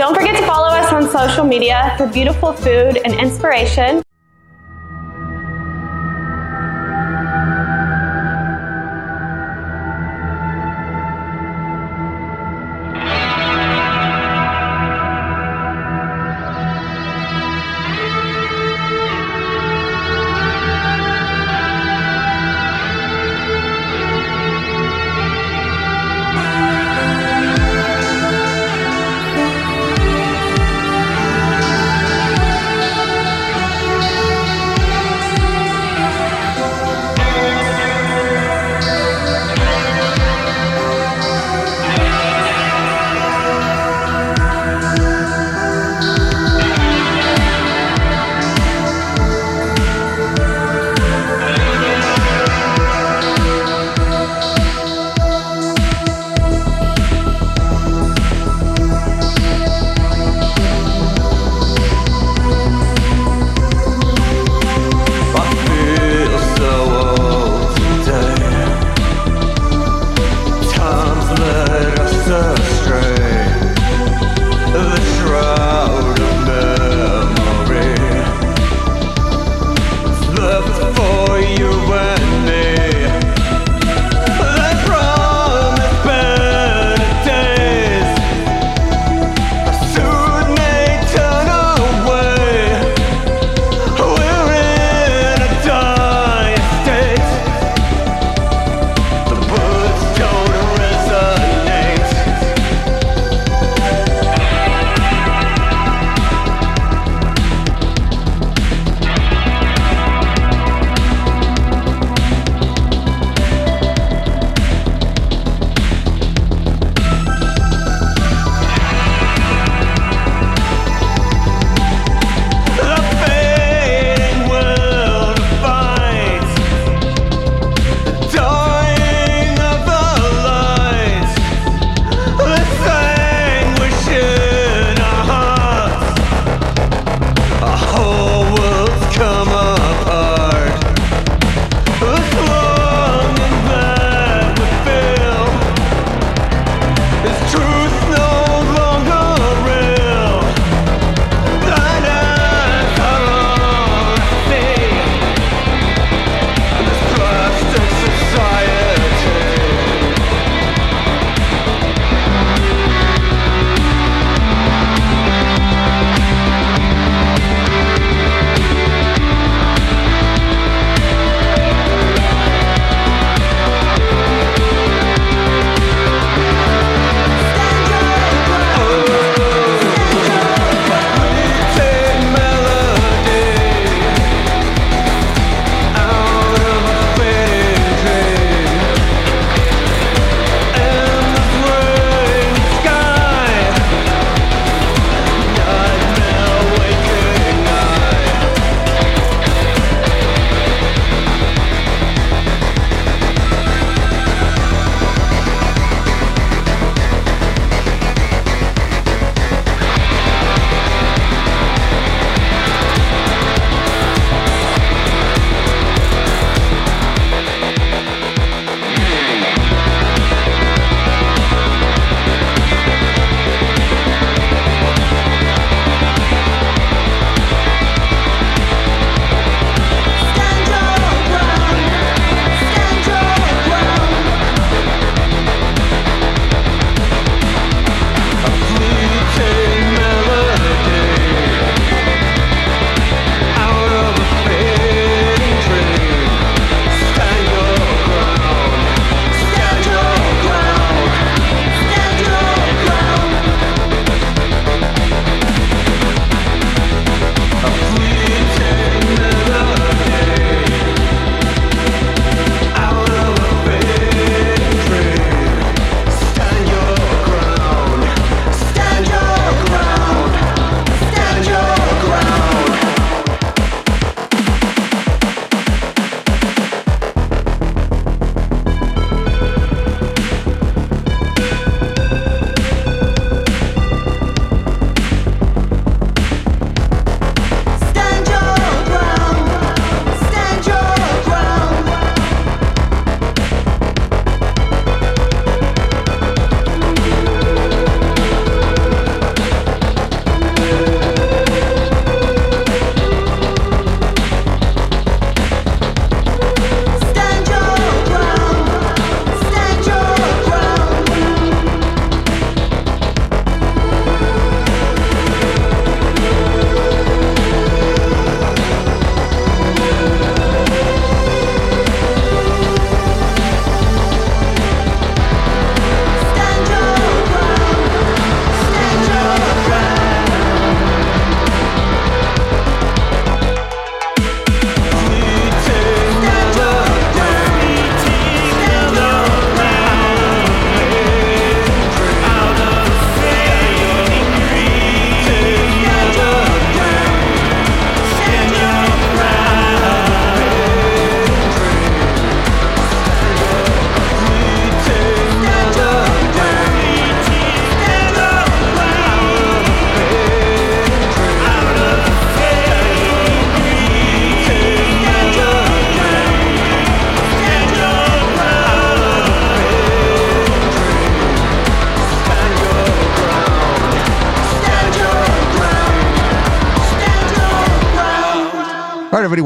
Don't forget to follow us on social media for beautiful food and inspiration.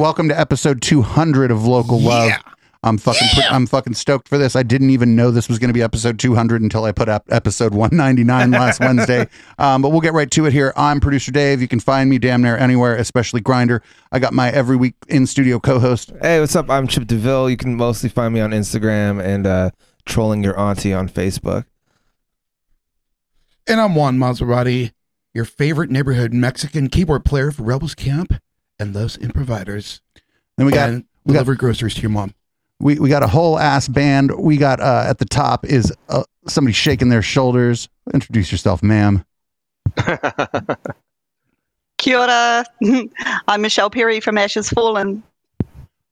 Welcome to episode 200 of Local Love. I'm fucking pre- I'm fucking stoked for this. I didn't even know this was going to be episode 200 until I put up episode 199 last Wednesday. Um, but we'll get right to it here. I'm producer Dave. You can find me damn near anywhere, especially Grindr. I got my every week in studio co-host. Hey, what's up? I'm Chip DeVille. You can mostly find me on Instagram and uh, trolling your auntie on Facebook. And I'm Juan Maserati, your favorite neighborhood Mexican keyboard player for Rebels Camp and Los Improviders. Then we got and we got- deliver groceries to your mom. we we got a whole ass band. We got uh, at the top is uh, somebody shaking their shoulders. Introduce yourself, ma'am. Kia ora. I'm Michelle Perry from Ashes Fallen.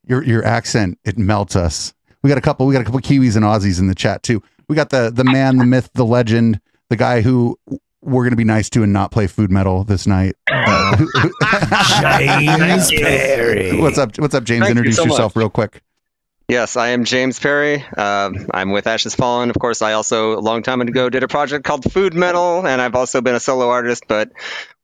Your your accent it melts us. We got a couple. We got a couple Kiwis and Aussies in the chat too. We got the the man, the myth, the legend, the guy who we're gonna be nice to and not play food metal this night. Uh, James Perry. what's up? What's up, James? Thank you Introduce so yourself real quick. Yes, I am James Perry. Um, I'm with Ashes Fallen. Of course, I also a long time ago did a project called Food Metal, and I've also been a solo artist. But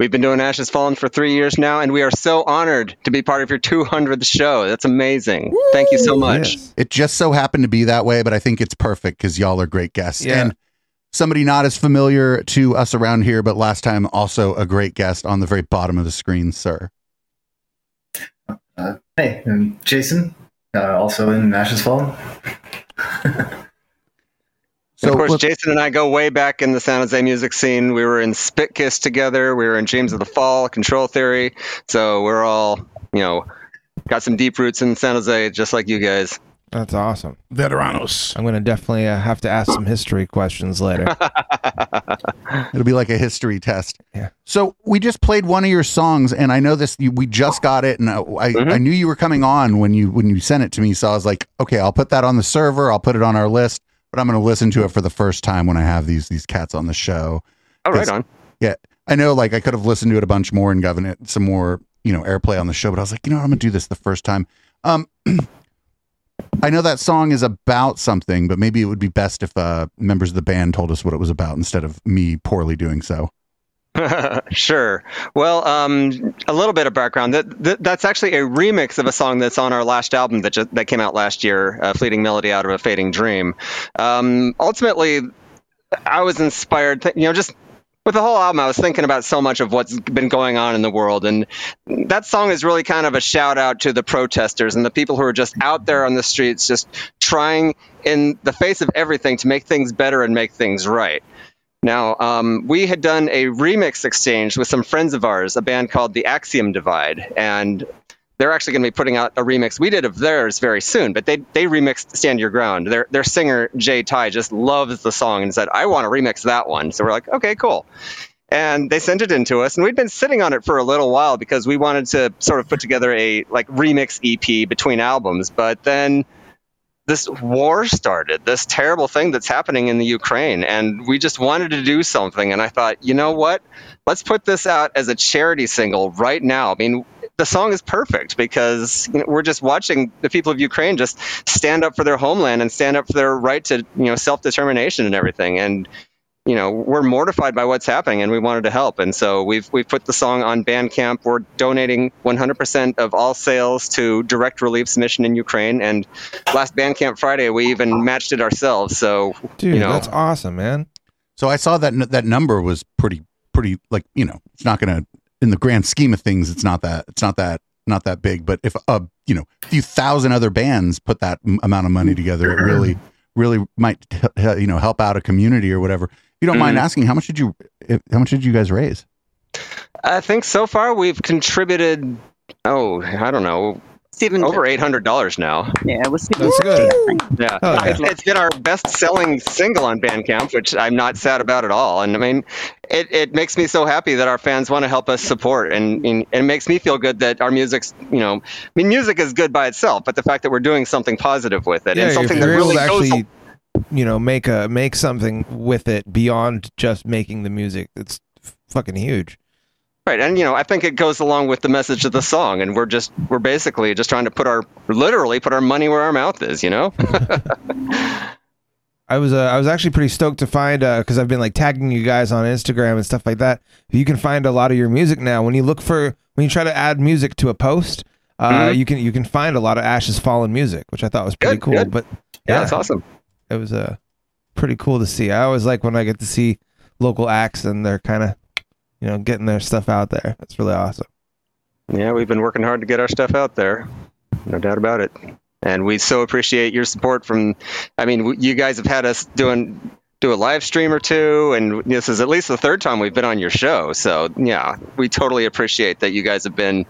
we've been doing Ashes Fallen for three years now, and we are so honored to be part of your 200th show. That's amazing. Thank you so much. Yes. It just so happened to be that way, but I think it's perfect because y'all are great guests. Yeah. And somebody not as familiar to us around here, but last time also a great guest on the very bottom of the screen, sir. Uh, hey, I'm Jason, uh, also in Ashes Fall. So of course, let's- Jason and I go way back in the San Jose music scene. We were in Spit Kiss together. We were in Dreams of the Fall, Control Theory. So we're all, you know, got some deep roots in San Jose, just like you guys. That's awesome. Veteranos. I'm gonna definitely uh, have to ask some history questions later. It'll be like a history test. Yeah. So we just played one of your songs, and I know this. You, we just got it, and I, I, Mhm. I knew you were coming on when you when you sent it to me. So I was like, okay, I'll put that on the server. I'll put it on our list, but I'm going to listen to it for the first time when I have these these cats on the show. Oh, right Yes. on. I know, like I could have listened to it a bunch more and given it some more, you know, airplay on the show. But I was like, you know, what, I'm gonna do this the first time. Um, I know that song is about something, but maybe it would be best if uh, members of the band told us what it was about instead of me poorly doing so. sure. Well, um, a little bit of background. That, that that's actually a remix of a song that's on our last album that just, that came out last year, uh, "Fleeting Melody Out of a Fading Dream." Um, ultimately, I was inspired. Th- you know, just with the whole album, I was thinking about so much of what's been going on in the world, and that song is really kind of a shout out to the protesters and the people who are just out there on the streets, just trying in the face of everything to make things better and make things right. Now, um, we had done a remix exchange with some friends of ours, a band called the Axiom Divide, and they're actually going to be putting out a remix we did of theirs very soon. But they they remixed "Stand Your Ground." Their their singer Jay Ty just loves the song and said, "I want to remix that one." So we're like, "Okay, cool." And they sent it in to us, and we'd been sitting on it for a little while because we wanted to sort of put together a like remix EP between albums. But then this war started, this terrible thing that's happening in the Ukraine, and we just wanted to do something. And I thought, you know what? Let's put this out as a charity single right now. I mean, the song is perfect because you know, we're just watching the people of Ukraine just stand up for their homeland and stand up for their right to you know self determination and everything. And you know we're mortified by what's happening and we wanted to help and so we've we've put the song on bandcamp we're donating 100% of all sales to direct relief's mission in ukraine and last bandcamp friday we even matched it ourselves so Dude, you know that's awesome, man. So I saw that n- that number was pretty pretty like you know it's not gonna in the grand scheme of things it's not that it's not that not that big. But if a you know a few thousand other bands put that m- amount of money together, it really really might h- you know help out a community or whatever. If you don't mind Mhm. asking, how much did you how much did you guys raise? i think so far we've contributed oh i don't know Seven. over $800 now Yeah, it was That's good. Yeah, Oh, yeah. it's, it's been our best-selling single on Bandcamp, which I'm not sad about at all. And I mean, it, it makes me so happy that our fans want to help us support, and, and it makes me feel good that our music's, you know, I mean, music is good by itself, but the fact that we're doing something positive with it Yeah, and something that really to goes. You know, make a make something with it beyond just making the music. It's fucking huge. Right, and you know, I think it goes along with the message of the song, and we're just we're basically just trying to put our literally put our money where our mouth is, you know. I was uh, I was actually pretty stoked to find because I've been like tagging you guys on Instagram and stuff like that. You can find a lot of your music now when you look for when you try to add music to a post. Uh, Mhm. You can you can find a lot of Ashes Fallen music, which I thought was pretty Good, cool. good. But Yeah, that's awesome. It was uh, pretty cool to see. I always like when I get to see local acts and they're kind of you know getting their stuff out there. That's really awesome. Yeah, we've been working hard to get our stuff out there. No doubt about it. And we so appreciate your support from, I mean, you guys have had us doing, do a live stream or two, and this is at least the third time we've been on your show. So, yeah, we totally appreciate that you guys have been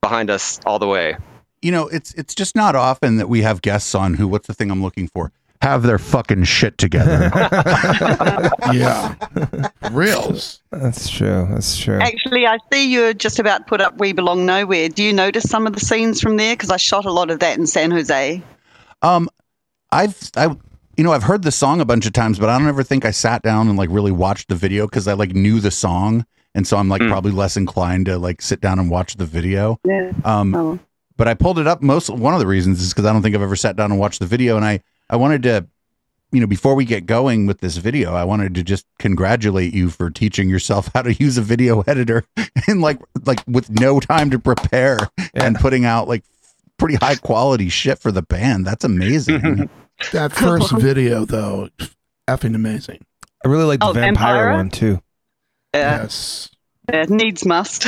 behind us all the way. You know, it's it's just not often that we have guests on who. What's the thing I'm looking for? Have their fucking shit together. Yeah. Reals. That's true. That's true. Actually, I see you're just about to put up We Belong Nowhere. Do you notice some of the scenes from there? Because I shot a lot of that in San Jose. Um, I've I you know I've heard the song a bunch of times, but I don't ever think I sat down and like really watched the video because I like knew the song, and so I'm like Hmm. probably less inclined to like sit down and watch the video. Yeah. Um, Oh. but I pulled it up. Most one of the reasons is because I don't think I've ever sat down and watched the video, and I I wanted to. You know, before we get going with this video, I wanted to just congratulate you for teaching yourself how to use a video editor and like like with no time to prepare and putting out like pretty high quality shit for the band. That's amazing. That first video, though, effing amazing. I really like the Oh, vampire Vampira? one too. Yeah, Yes. yeah, needs must.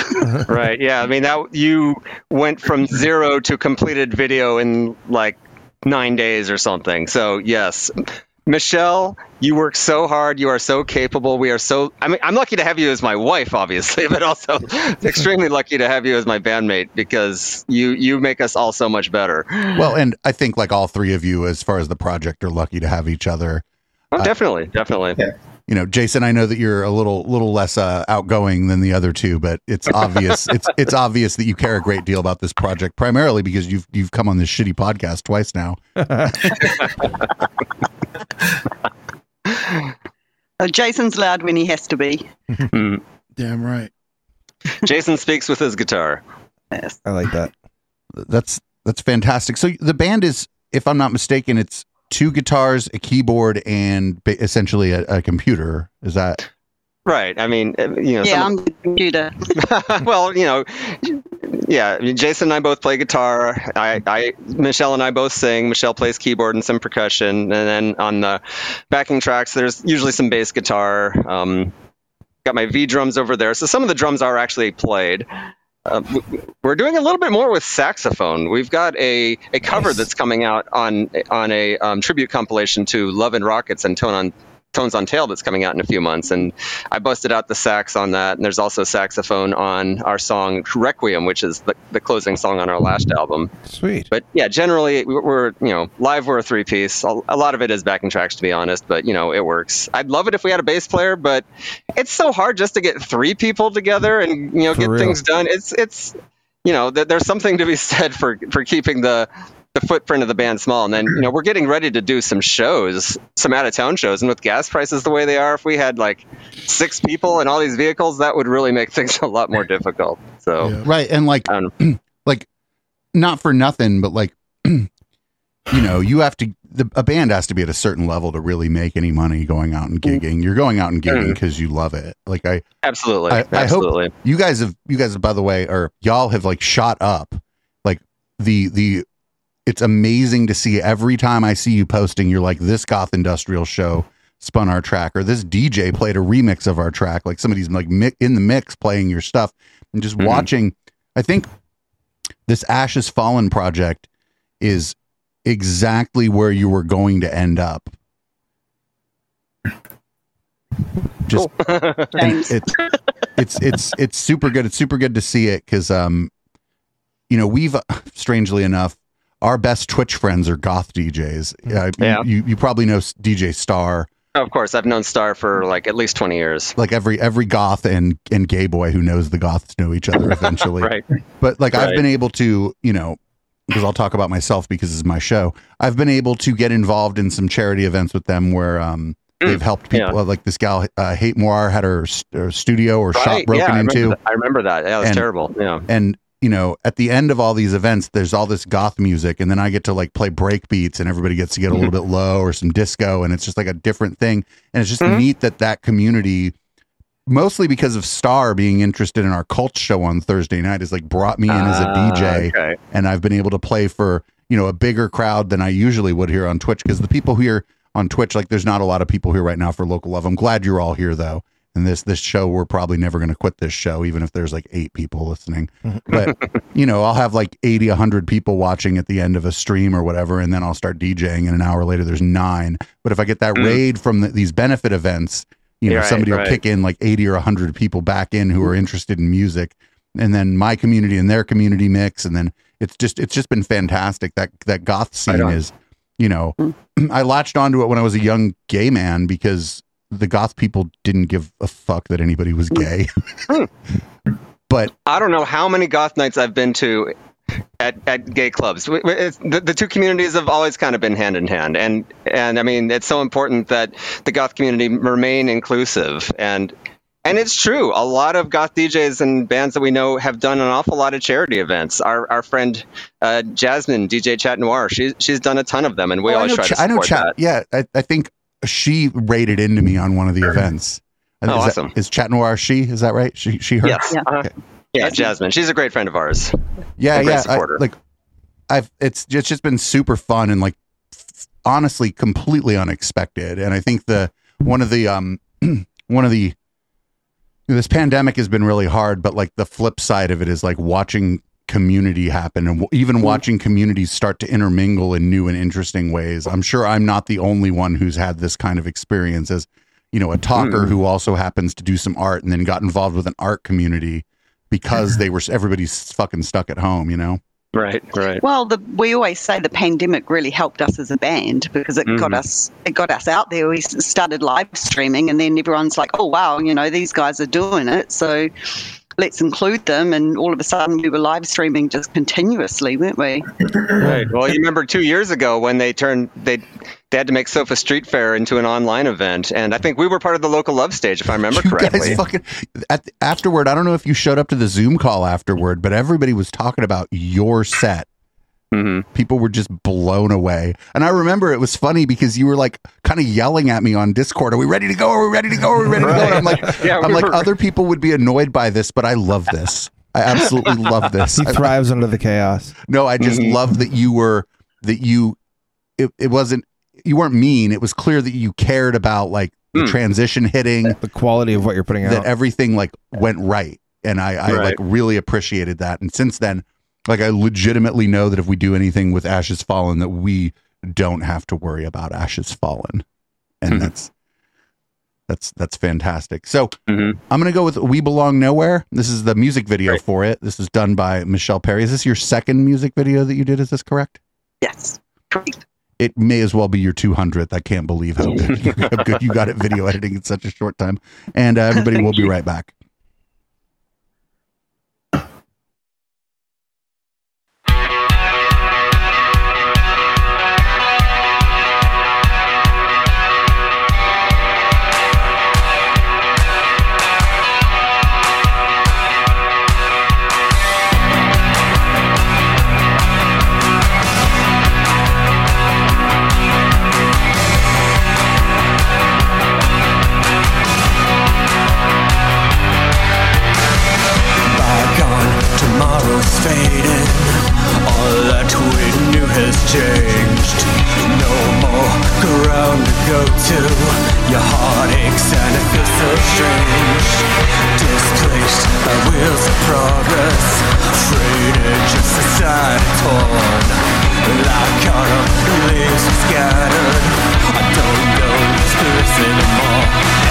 right. Yeah. I mean, that you went from zero to completed video in like nine days or something. So, yes. Michelle, you work so hard. You are so capable. We are so. I mean, I'm lucky to have you as my wife, obviously, but also extremely lucky to have you as my bandmate because you you make us all so much better. Well, and I think like all three of you, as far as the project, are lucky to have each other. Oh, uh, definitely, definitely. Yeah. You know, Jason, I know that you're a little little less uh, outgoing than the other two, but it's obvious it's it's obvious that you care a great deal about this project, primarily because you've you've come on this shitty podcast twice now. Uh, Jason's loud when he has to be. Damn right. Jason speaks with his guitar. Yes. I like that. That's that's fantastic. So the band is, if I'm not mistaken, it's two guitars, a keyboard, and ba- essentially a, a computer. Is that Right. I mean, uh, you know. Yeah, some- I'm the computer. well, you know, yeah. I mean, Jason and I both play guitar. I, I, Michelle and I both sing. Michelle plays keyboard and some percussion, and then on the backing tracks, there's usually some bass guitar. Um, got my V drums over there, so some of the drums are actually played. W- we're doing a little bit more with saxophone. We've got a, a cover Nice. that's coming out on on a um, tribute compilation to Love and Rockets and Tone on Tones on Tail that's coming out in a few months, and I busted out the sax on that. And there's also saxophone on our song Requiem, which is the, the closing song on our last album. Sweet. But yeah, generally we're, we're you know live we're a three piece. A, a lot of it is backing tracks to be honest, but you know it works. I'd love it if we had a bass player, but it's so hard just to get three people together and you know For get real. things done. It's it's you know th- there's something to be said for for keeping the the footprint of the band small. And then you know we're getting ready to do some shows, some out of town shows, and with gas prices the way they are, if we had like six people and all these vehicles, that would really make things a lot more difficult. So. Yeah. right? And like, Um, like, not for nothing, but like, you know, you have to. The, a band has to be at a certain level to really make any money going out and gigging. You're going out and gigging because you love it. Like I, Absolutely, I- I hope- absolutely. you guys have you guys by the way or y'all have like shot up like the the it's amazing to see every time i see you posting you're like this goth industrial show spun our track or this dj played a remix of our track like somebody's like mi- in the mix playing your stuff and just Mhm. watching i think this ashes fallen project is exactly where you were going to end up just and James. it's it's it's it's super good. It's super good to see it because um, you know, we've uh, strangely enough, our best Twitch friends are goth DJs. Uh, Yeah. you, you probably know DJ Star, of course, I've known Star for like at least twenty years. like every every goth and and gay boy who knows the goths know each other eventually. Right. But like I've been able to, you know, because I'll talk about myself because this is my show. I've been able to get involved in some charity events with them where um they've helped people. Mm, yeah. Like this gal, uh, Hate Moir, had her, st- her studio or shop Right. broken yeah, I remember, into. that. I remember that. Yeah, it was And- terrible. Yeah. and you know at the end of all these events there's all this goth music and then i get to like play break beats and everybody gets to get a little bit low or some disco and it's just like a different thing and it's just Mhm. neat that that community mostly because of Star being interested in our cult show on Thursday night has like brought me in as a Ah, DJ okay. and I've been able to play for, you know, a bigger crowd than I usually would here on Twitch because the people here on Twitch like there's not a lot of people here right now for local love. I'm glad you're all here though. And this this show we're probably never going to quit this show even if there's like 8 people listening. But you know, I'll have like 80 100 people watching at the end of a stream or whatever and then I'll start DJing and an hour later there's 9. But if I get that Mm. raid from the, these benefit events, you know, Right, somebody will kick in like 80 or 100 people back in who are interested in music and then my community and their community mix and then it's just it's just been fantastic that that goth scene is you know i latched onto it when i was a young gay man because the goth people didn't give a fuck that anybody was gay but I don't know how many goth nights I've been to at, at gay clubs. It's- The, the two communities have always kind of been hand in hand, and and I mean it's so important that the goth community remain inclusive and. And it's true. A lot of goth DJs and bands that we know have done an awful lot of charity events. Our our friend uh, Jasmine, DJ Chat Noir, she, she's done a ton of them, and we Oh, always try Ch- to I know support chat yeah I, I think she rated into me on one of the events Oh, is awesome. that, is chat noir she is that right she she her Yes. Yeah. uh-huh. Okay. Yeah, Jasmine. She's a great friend of ours. yeah a great yeah I, like i've it's it's just been super fun and like f- honestly completely unexpected and i think the one of the um one of the this pandemic has been really hard but like the flip side of it is like watching community happen and even watching communities start to intermingle in new and interesting ways i'm sure i'm not the only one who's had this kind of experience as you know a talker Mm. who also happens to do some art and then got involved with an art community because they were everybody's fucking stuck at home you know Right, right. Well, the, we always say the pandemic really helped us as a band because it got Mhm. us it got us out there. We started live streaming, and then everyone's like, "Oh wow, you know these guys are doing it." So let's include them. And all of a sudden, we were live streaming just continuously, weren't we? Right. Well, you remember two years ago when they turned they they had to make Sofa Street Fair into an online event, and I think we were part of the local love stage, if I remember you correctly. guys fucking at, afterward i don't know if you showed up to the zoom call afterward but everybody was talking about your set hmm people were just blown away. And i remember it was funny because you were like kind of yelling at me on discord are we ready to go? Are we ready to go? Are we ready to go? And i'm like Yeah, i'm we like were- other people would be annoyed by this but i love this. I absolutely love this. He I- thrives under the chaos. no i just Mhm. love that you were that you it, it wasn't you weren't mean. It was clear that you cared about like the Hmm. transition hitting The quality of what you're putting out, that everything like went right. And i i Right. like really appreciated that. And since then like i legitimately know that if we do anything with ashes fallen that we don't have to worry about ashes fallen. And Mhm. that's that's that's fantastic. So hmm i'm gonna go with we belong nowhere. This is the music video Great. for it. This is done by michelle perry. Is this your second music video that you did? Is this correct? Yes. Correct. it may as well be your 200th i can't believe how good, you, how good you got at video editing in such a short time. And uh, everybody will be right back torn Like autumn leaves scattered I don't know this anymore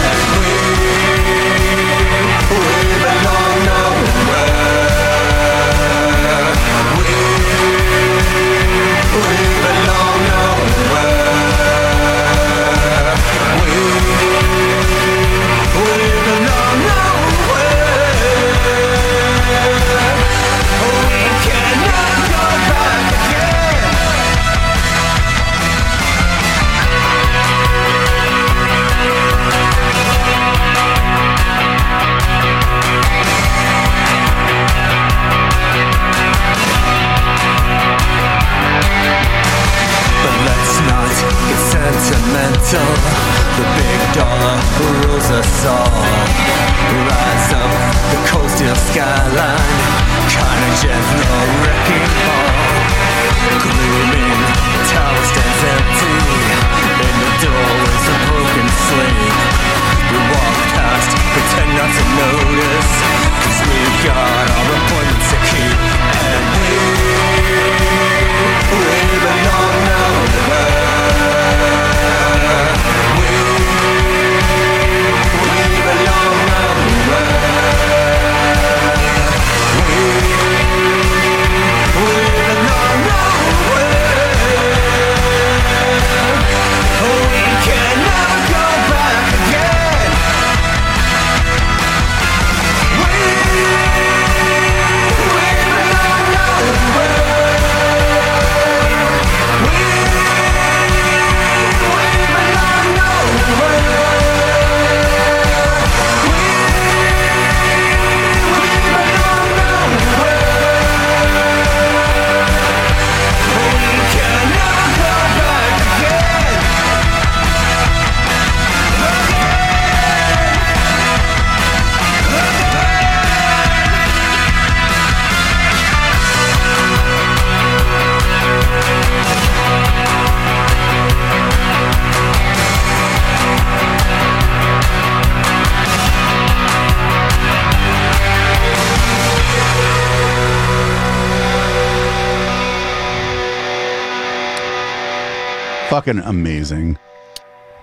Fucking amazing.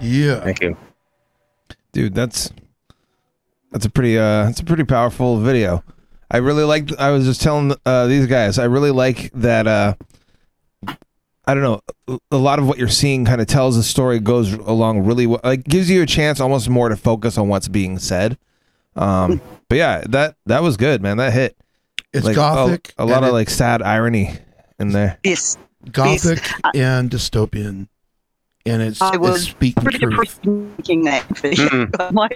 Yeah. Thank you. dude that's that's a pretty uh that's a pretty powerful video i really like i was just telling uh these guys i really like that uh i don't know a lot of what you're seeing kind of tells the story goes along really well like gives you a chance almost more to focus on what's being said um but yeah that that was good man that hit It's like, gothic. a, a lot of it- like sad irony in there Yes. gothic and dystopian, and it's, I it's was speaking pretty truth. making that video on my.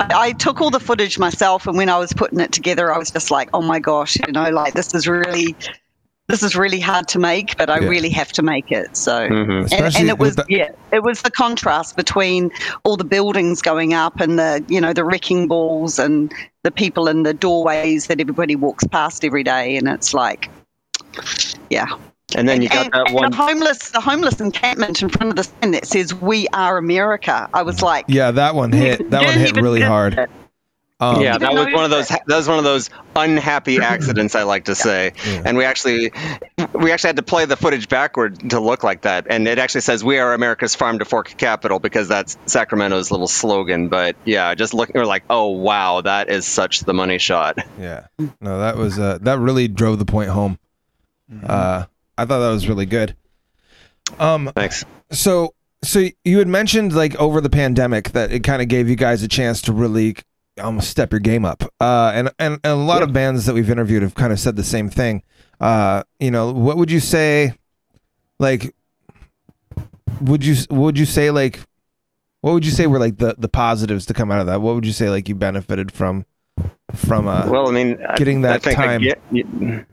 I, I took all the footage myself, and when I was putting it together, I was just like, "Oh my gosh, you know, like this is really, this is really hard to make, but I Yeah. really have to make it." So, Mhm. and, and it was with the- yeah, it was the contrast between all the buildings going up and the you know the wrecking balls and the people in the doorways that everybody walks past every day, and it's like, yeah. And then you got and, that and one. the homeless, the homeless encampment in front of the sign that says "We are America." I was like, yeah that one hit that one hit really hard um, yeah, that was one of those. That was one of those unhappy accidents. I like to say, Yeah. and we actually, we actually had to play the footage backward to look like that. And it actually says, "We are America's farm to fork capital" because that's Sacramento's little slogan. But yeah, just looking, we're like, "Oh wow, that is such the money shot." Yeah. No, that was uh that really drove the point home. Uh I thought that was really good. Um Thanks. so so you had mentioned like over the pandemic that it kind of gave you guys a chance to really almost step your game up. Uh and and, and a lot of bands that we've interviewed have kind of said the same thing. Uh you know, what would you say like would you would you say like what would you say were like the the positives to come out of that? What would you say like you benefited from from uh Well, I mean, I- getting that I think time. again-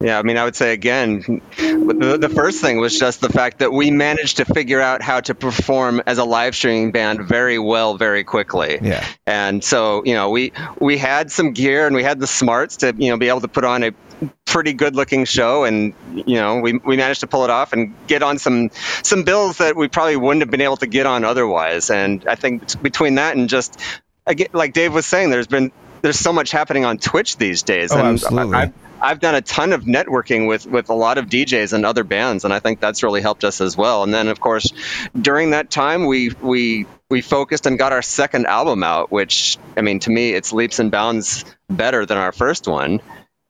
yeah, I mean, I would say again, the, the first thing was just the fact that we managed to figure out how to perform as a live streaming band very well, very quickly. yeah. And so, you know, we we had some gear and we had the smarts to, you know, be able to put on a pretty good looking show and you know we, we managed to pull it off and get on some some bills that we probably wouldn't have been able to get on otherwise and i think between that and just again like dave was saying there's been there's so much happening on twitch these days Oh, and absolutely. I, I've, done a ton of networking with with a lot of djs and other bands and i think that's really helped us as well and then of course during that time we we we focused and got our second album out which i mean to me it's leaps and bounds better than our first one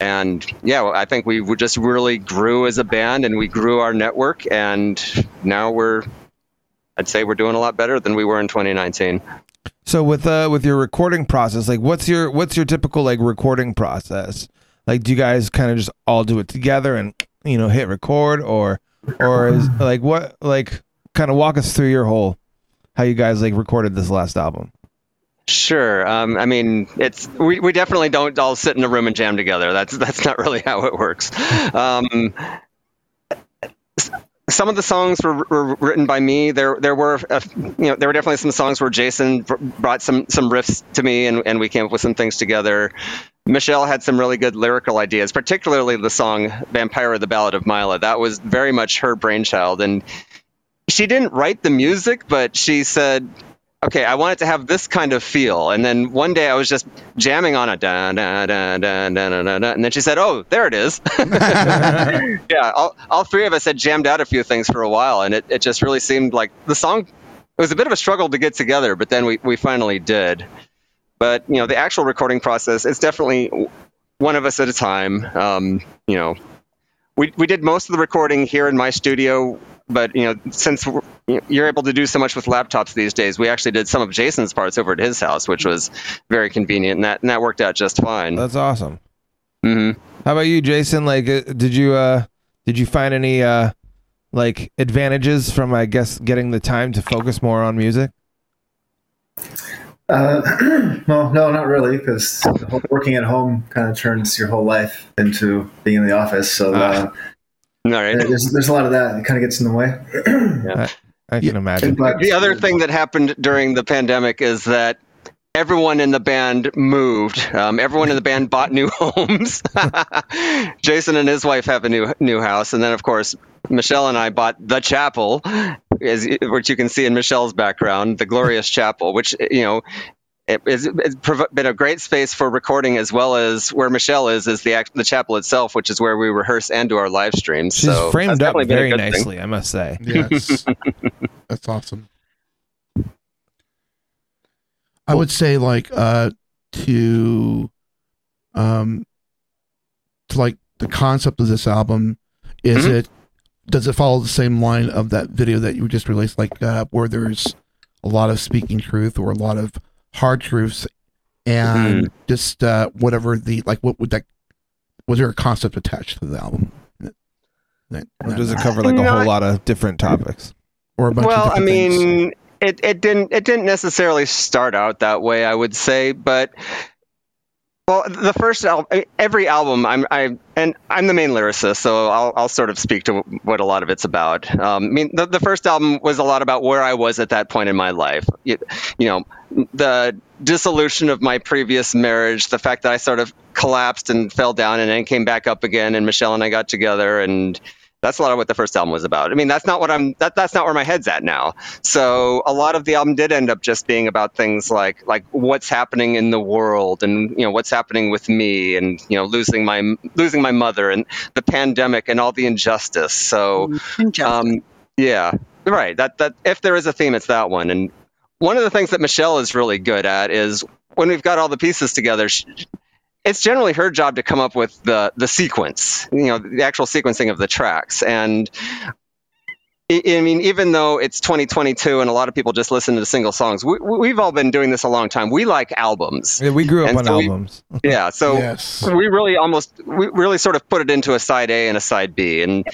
and yeah, I think we we just really grew as a band and we grew our network, and now we're, I'd say we're doing a lot better than we were in 2019. So with uh with your recording process, like what's your what's your typical like recording process? Like do you guys kind of just all do it together and you know hit record or or is like what like kind of walk us through your whole how you guys like recorded this last album? Sure. Um, I mean, it's we, we definitely don't all sit in a room and jam together. That's that's not really how it works. Um, some of the songs were, were written by me. There there were uh, you know there were definitely some songs where Jason br- brought some some riffs to me and, and we came up with some things together. Michelle had some really good lyrical ideas, particularly the song "Vampire: The Ballad of Mila." That was very much her brainchild, and she didn't write the music, but she said, "Okay, I want it to have this kind of feel." And then one day I was just jamming on it, da da da da da da da, da, and then she said, "Oh, there it is." yeah, all, all three of us had jammed out a few things for a while, and it, it just really seemed like the song. It was a bit of a struggle to get together, but then we, we finally did. But you know, the actual recording process is definitely one of us at a time. Um, you know, we we did most of the recording here in my studio, but you know, since you're able to do so much with laptops these days, we actually did some of Jason's parts over at his house, which was very convenient, and that and that worked out just fine. That's awesome. hmm How about you, Jason? Like, uh, did you uh, did you find any uh, like advantages from, I guess, getting the time to focus more on music? Uh, well, no, not really, because working at home kind of turns your whole life into being in the office. So uh, All right. there's, there's a lot of that. It kind of gets in the way. Yeah, I can imagine. But The other thing that happened during the pandemic is that everyone in the band moved. Um, everyone in the band bought new homes. Jason and his wife have a new new house, and then of course Michelle and I bought the chapel, as, which you can see in Michelle's background, the glorious chapel, which you know. It, it's, it's prov- been a great space for recording, as well as where Michelle is, is the the chapel itself, which is where we rehearse and do our live streams. She's so framed up definitely been a very good thing. nicely, I must say. Yes. That's awesome. I would say like uh to um to like the concept of this album is Mhm. it does it follow the same line of that video that you just released like uh where there's a lot of speaking truth or a lot of hard truths and Mm-hmm. just uh whatever the like what would that was there a concept attached to the album That- that- Or does it cover like a No, whole lot of different topics? or a bunch well, of I different things? mean, it, it didn't it didn't necessarily start out that way. I would say, but well, the first album, every album, I'm I and I'm the main lyricist, so I'll I'll sort of speak to what a lot of it's about. Um, I mean, the, the first album was a lot about where I was at that point in my life. You, you know, the dissolution of my previous marriage, the fact that I sort of collapsed and fell down and then came back up again, and Michelle and I got together and that's a lot of what the first album was about. I mean, that's not what I'm. That, that's not where my head's at now. So a lot of the album did end up just being about things like like what's happening in the world, and you know what's happening with me, and you know losing my losing my mother, and the pandemic, and all the injustice. So um, yeah, right. That that if there is a theme, it's that one. And one of the things that Michelle is really good at is when we've got all the pieces together. She, it's generally her job to come up with the the sequence, you know, the actual sequencing of the tracks. And I I mean, even though it's 2022 and a lot of people just listen to single songs, we, we've all been doing this a long time. We like albums. Yeah, we grew up And on so we- albums. Yeah, so Yes. we really almost we really sort of put it into a side A and a side B, and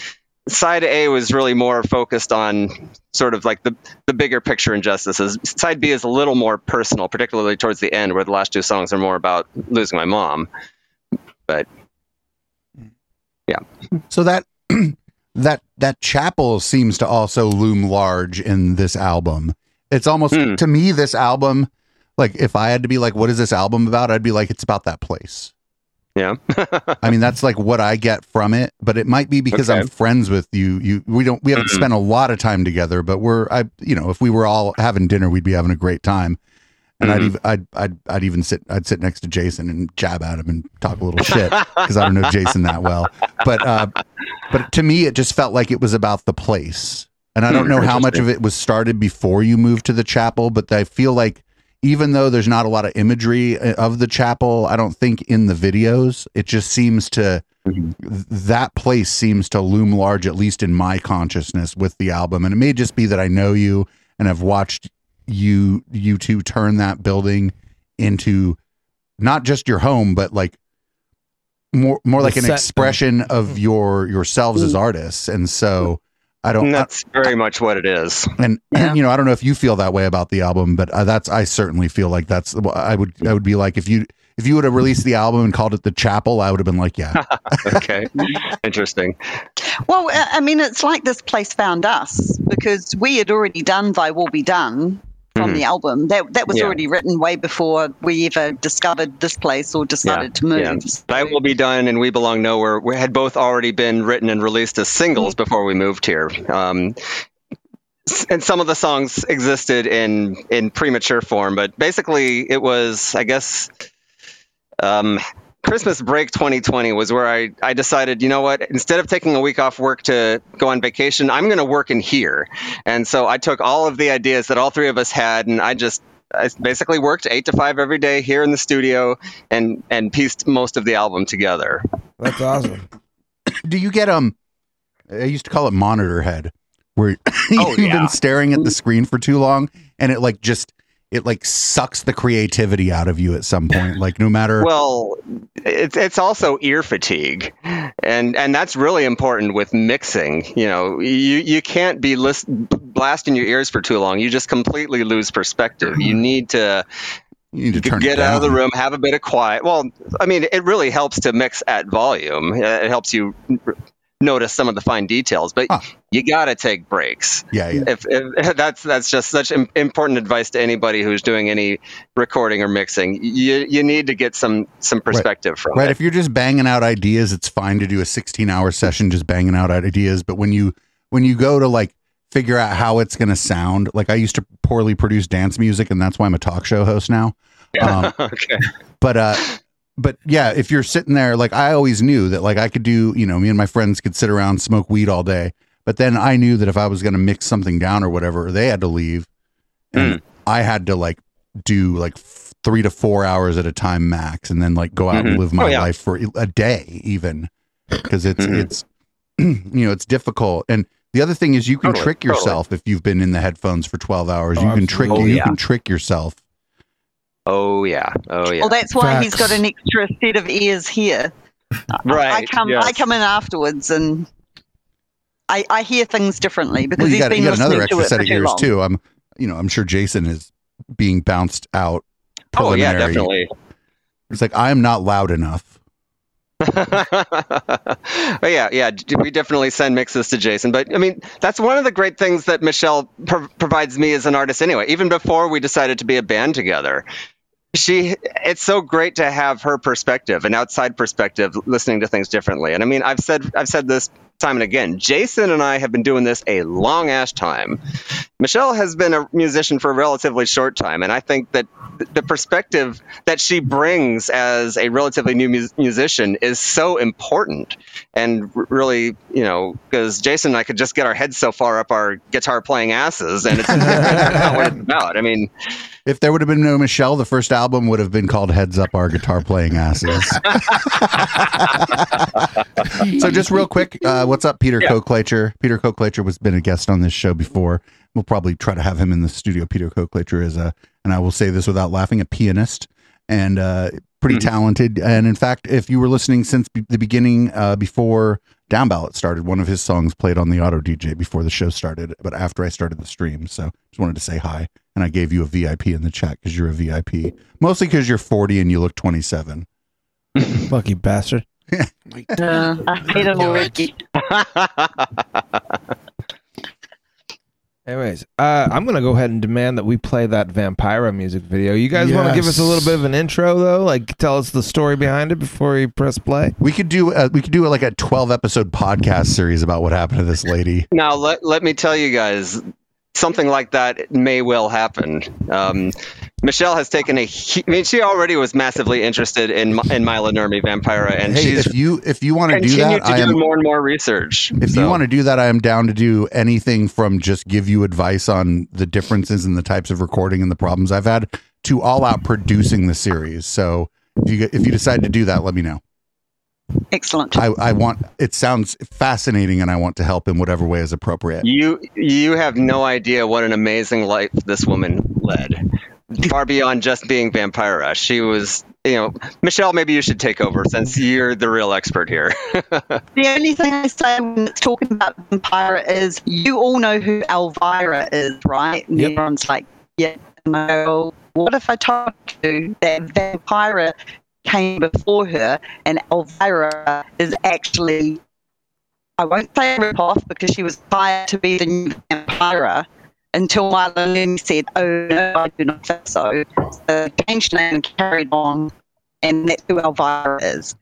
side A was really more focused on sort of like the the bigger picture injustices. Side B is a little more personal, particularly towards the end, where the last two songs are more about losing my mom. But yeah. So that that that chapel seems to also loom large in this album. It's almost Hmm. to me this album like if I had to be like what is this album about? I'd be like it's about that place. Yeah, I mean that's like what I get from it, but it might be because I'm friends with you. You we don't we haven't Mhm. spent a lot of time together, but we're I you know, if we were all having dinner, we'd be having a great time. And I'd, Mhm. even, I'd I'd I'd even sit I'd sit next to Jason and jab at him and talk a little shit because I don't know Jason that well. But uh, but to me, it just felt like it was about the place. And I don't Hmm, know how much of it was started before you moved to the chapel, but I feel like even though there's not a lot of imagery uh, of the chapel, I don't think in the videos it just seems to Mhm. that place seems to loom large, at least in my consciousness with the album. And it may just be that I know you and have watched you you two turn that building into not just your home, but like more more like an expression of your yourselves as artists. And so I don't and that's very much what it is. and, Yeah. and you know I don't know if you feel that way about the album, but uh, that's I certainly feel like that's I would I would be like if you if you would have released the album and called it the Chapel, I would have been like, yeah. okay, interesting. Well, I I mean, it's like this place found us because we had already done "Thy Will Be Done" from Mhm. the album. That that was Yeah. already written way before we ever discovered this place or decided to move. Yeah. That will be done, and we belong nowhere. We had both already been written and released as singles before we moved here. Um, and some of the songs existed in in premature form, but basically it was, I guess, um, Christmas break 2020 was where I, I decided, you know what, instead of taking a week off work to go on vacation, I'm going to work in here. And so I took all of the ideas that all three of us had, and I just I basically worked eight to five every day here in the studio and and pieced most of the album together. That's awesome. Do you get um? I used to call it monitor head, where you've Oh, yeah. been staring at the screen for too long, and it like just it like sucks the creativity out of you at some point. Like no matter Well, it's it's also ear fatigue, and and that's really important with mixing. You know, you you can't be list, blasting your ears for too long. You just completely lose perspective. You mm-hmm. need to you need to turn get it out of the room, have a bit of quiet. Well, I mean, it really helps to mix at volume. It helps you notice some of the fine details, but Huh. you got to take breaks. Yeah, yeah. If, if that's that's just such im- important advice to anybody who's doing any recording or mixing. You you need to get some some perspective from Right. it. If you're just banging out ideas, it's fine to do a 16 hour session just banging out ideas. But when you when you go to like figure out how it's going to sound, like I used to poorly produce dance music, and that's why I'm a talk show host now. Um, okay. but uh, but yeah, if you're sitting there, like I always knew that like I could do, you know, me and my friends could sit around smoke weed all day. But then I knew that if I was going to mix something down or whatever, they had to leave, and I had to like do like f- three to four hours at a time max, and then like go out and Mhm. live my Oh, yeah. life for a day even, because it's Mhm. it's you know it's difficult. And the other thing is you can Totally, trick totally. yourself if you've been in the headphones for twelve hours. Oh, you can trick absolutely. you Oh, yeah. can trick yourself. Oh yeah. Oh yeah. Well, that's why he's got an extra set of ears here. right. I come, I come in afterwards, and I, I hear things differently because Well, he's got, been you got listening another to extra it set of ears long. too. I'm, you know, I'm sure Jason is being bounced out. Oh yeah, definitely. It's like I am not loud enough. but yeah, yeah, we definitely send mixes to Jason. But I mean, that's one of the great things that Michelle pro- provides me as an artist. Anyway, even before we decided to be a band together, she it's so great to have her perspective, an outside perspective, listening to things differently. And I mean, I've said I've said this time and again. Jason and I have been doing this a long ass time. Michelle has been a musician for a relatively short time, and I think that the perspective that she brings as a relatively new mus- musician is so important. And really, you know, because Jason and I could just get our heads so far up our guitar playing asses, and it's not what it's about. I mean, If there would have been no Michelle, the first album would have been called "Heads Up Our Guitar Playing Asses." so, just real quick, uh, what's up, Peter Yeah. Koklacher? Peter Koklacher was been a guest on this show before. We'll probably try to have him in the studio. Peter Koklacher is a, and I will say this without laughing, a pianist and uh, pretty Mhm. talented. And in fact, if you were listening since be- the beginning, uh, before Down Ballot started, one of his songs played on the Auto DJ before the show started, but after I started the stream. So, just wanted to say hi. And I gave you a VIP in the chat because you're a VIP, mostly because you're 40 and you look 27. Fuck you, bastard. Uh, I hate it already. Anyways, uh, I'm gonna go ahead and demand that we play that Vampira music video. You guys want to give us a little bit of an intro though, like tell us the story behind it before we press play. We could do uh, we could do like a 12 episode podcast series about what happened to this lady. now let let me tell you guys, something like that may well happen. Um, Michelle has taken a. hu- I mean, she already was massively interested in in Maila Nurmi Vampira, and hey, she's if you if you want to do that, to I do am more and more research. If So- you want to do that, I am down to do anything from just give you advice on the differences in the types of recording and the problems I've had to all out producing the series. So if you if you decide to do that, let me know. Excellent. I, I want it sounds fascinating and I want to help in whatever way is appropriate. You you have no idea what an amazing life this woman led. Far beyond just being Vampira. She was, you know, Michelle, maybe you should take over since you're the real expert here. The only thing I say when it's talking about Vampira is you all know who Elvira is, right? And Yep. everyone's like, yeah. No. What if I told you that Vampira came before her, and Elvira is actually, I won't say a rip-off because she was hired to be the new Vampira until Maila Nurmi said, oh no, I do not think so. So changed the name and carried on, and that's who Elvira is.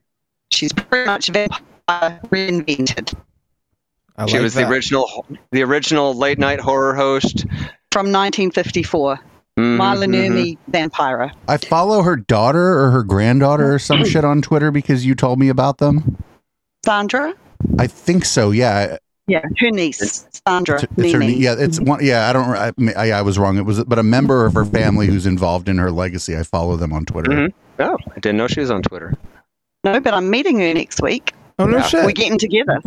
She's pretty much vampire reinvented I she like was that. the original, the original late night horror host. from 1954. Mhm, Maila mhm. Nurmi, Vampira. I follow her daughter or her granddaughter or some shit on Twitter because you told me about them. Sandra? I think so. Yeah, Yeah, her niece, Sandra. it's, it's her. Yeah, it's one. Yeah, I don't. I, I, I was wrong. It was, but a member of her family who's involved in her legacy. I follow them on Twitter. Mhm. Oh, I didn't know she was on Twitter. No, but I'm meeting her next week. Oh no Yeah. shit. We're getting together.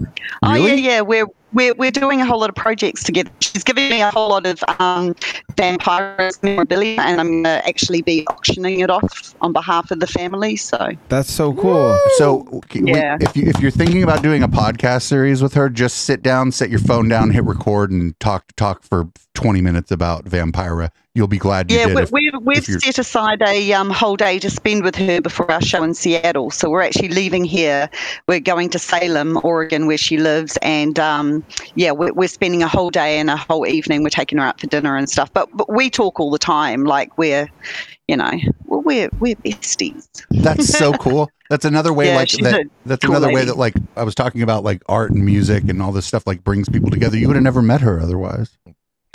Oh yeah, yeah. We're we're we're doing a whole lot of projects together. She's giving me a whole lot of um, vampire memorabilia, and I'm gonna actually be auctioning it off on behalf of the family. So That's so cool. So, okay, we- Yeah. if you if you're thinking about doing a podcast series with her, just sit down, set your phone down, hit record, and talk talk for 20 minutes about Vampira. You'll be glad you yeah, did. we, we've, we've if set aside a um, whole day to spend with her before our show in Seattle. So we're actually leaving here. We're going to Salem, Oregon, where she lives, and um, yeah, we're, we're spending a whole day and a whole evening. We're taking her out for dinner and stuff. But but we talk all the time, like we're, you know, we're we're besties. That's so cool. That's another way, Yeah, like that. That's cool another way that, like, I was talking about, like art and music and all this stuff, like brings people together. You would have never met her otherwise.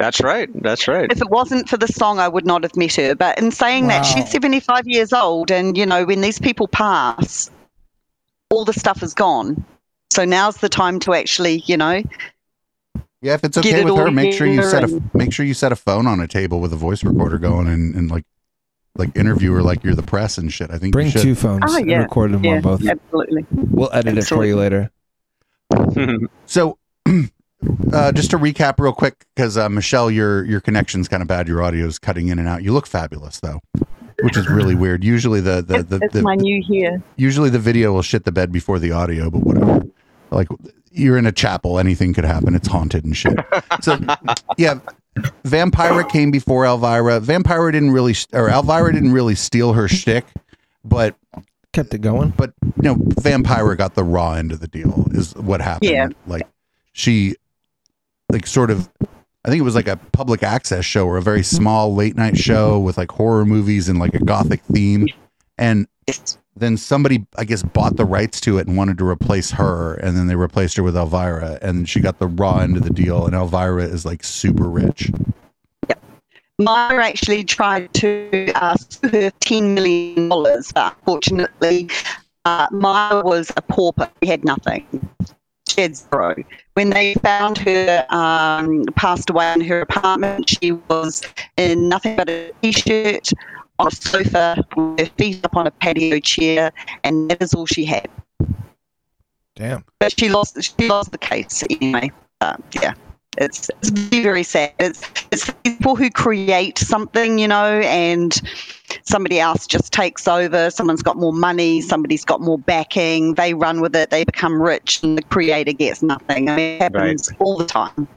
That's right. That's right. If it wasn't for the song, I would not have met her. But in saying that, she's 75 years old, and you know, when these people pass, all the stuff is gone. So now's the time to actually, you know, Yeah, if it's okay it with her, make sure you set a make sure you set a phone on a table with a voice recorder going and, and like like interview her like you're the press and shit. I think Bring you should. two phones Oh, and yeah. record them yeah, on both. absolutely. We'll edit it for you later. So, uh, just to recap real quick, because uh, Michelle, your your connection's kind of bad. Your audio is cutting in and out. You look fabulous though, which is really weird. Usually the the, the, it's the, my new hair. usually the video will shit the bed before the audio, but whatever. Like you're in a chapel, anything could happen. It's haunted and shit. So yeah, Vampira came before Elvira. Vampira didn't really, or Elvira didn't really steal her shtick, but Kept it going. but you know, Vampira got the raw end of the deal. Is what happened. Yeah. Like she, like sort of. I think it was like a public access show or a very small late night show with like horror movies and like a gothic theme. And then somebody, I guess, bought the rights to it and wanted to replace her. And then they replaced her with Elvira. And she got the raw end of the deal. And Elvira is like super rich. Maila actually tried to uh, sue her $10 million, but fortunately, uh, Maila was a pauper. She had nothing. She had zero. When they found her um, passed away in her apartment, she was in nothing but a t shirt on a sofa, with her feet up on a patio chair, and that is all she had. Damn. But she lost. She lost the case anyway. Uh, yeah, it's, it's very, sad. It's it's people who create something, you know, and somebody else just takes over. Someone's got more money. Somebody's got more backing. They run with it. They become rich, and the creator gets nothing. I mean, it happens all the time.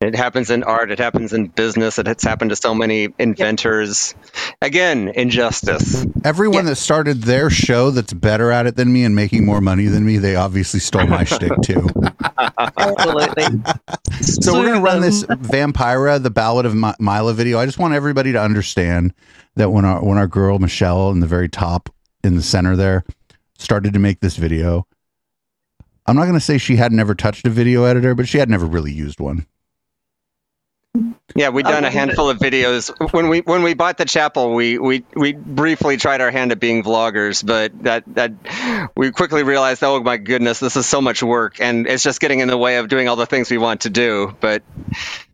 It happens in art. It happens in business. It- has happened to so many inventors. Again, injustice. Everyone that started their show that's better at it than me and making more money than me, they obviously stole my shtick too. Absolutely. So we're gonna run this um, Vampira, the Ballad of Mi- Maila video. I just want everybody to understand that when our when our girl Michelle in the very top in the center there started to make this video, I'm not gonna say she had never touched a video editor, but she had never really used one. Yeah, we'd done a handful of videos when we when we bought the chapel. We we we briefly tried our hand at being vloggers, but that that we quickly realized, oh my goodness, this is so much work, and it's just getting in the way of doing all the things we want to do. But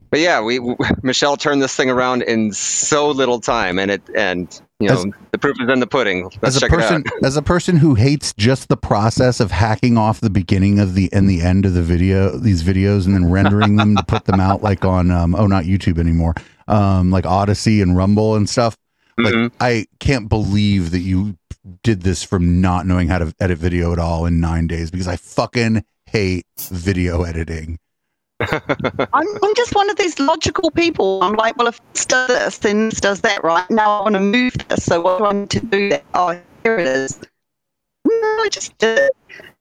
but yeah, we Michelle turned this thing around in so little time, and it and you know As- the proof is in the pudding. Let's as a check person it out. as a person who hates just the process of hacking off the beginning of the and the end of the video these videos and then rendering them to put them out like on um oh not YouTube anymore um like Odysee and Rumble and stuff like Mhm. I can't believe that you did this from not knowing how to edit video at all in 9 days because I fucking hate video editing I'm, I'm just one of these logical people. I'm like, well, if this does this, then this does that, right? Now I want to move this. So what do I need to do? That? Oh, here it is. No, I just did it.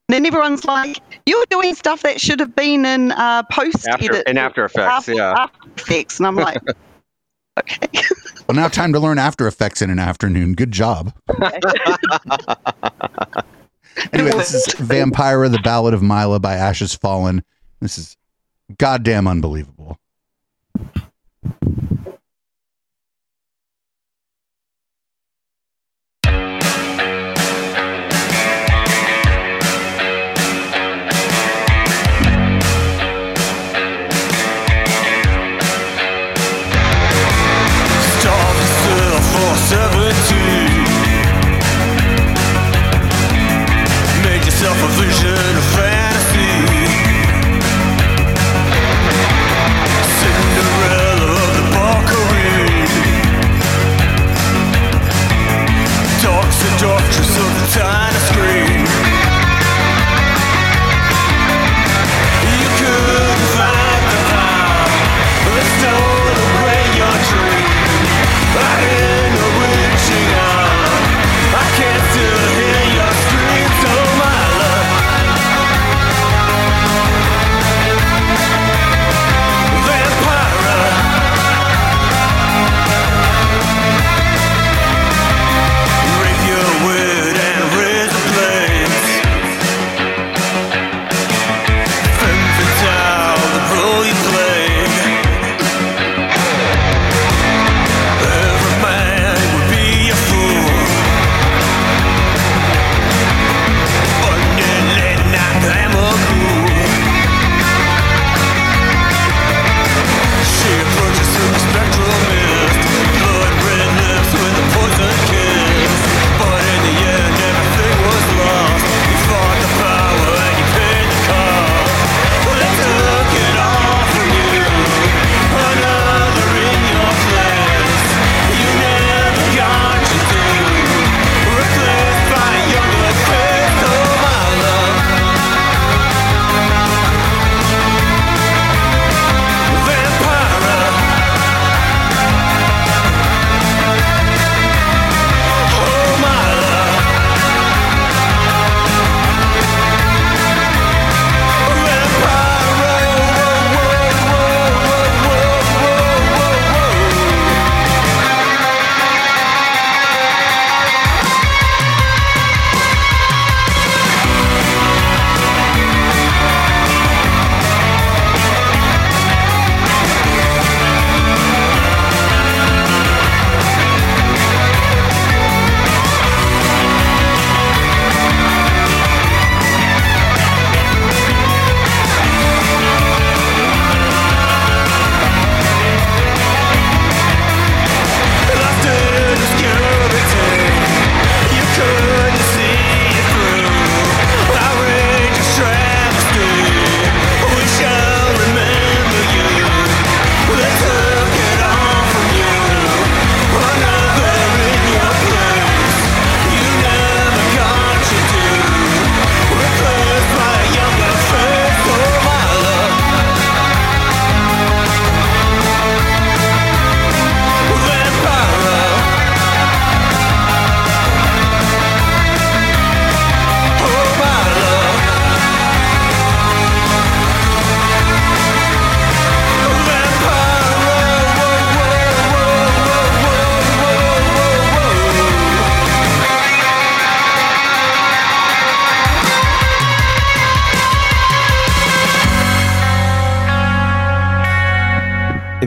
Then everyone's like, "You're doing stuff that should have been in uh, post After edit in After Effects, After, yeah. After Effects," and I'm like, "Okay." Well, now time to learn After Effects in an afternoon. Good job. Anyway, this is Vampira, the Ballad of Maila by Ashes Fallen. This is goddamn unbelievable.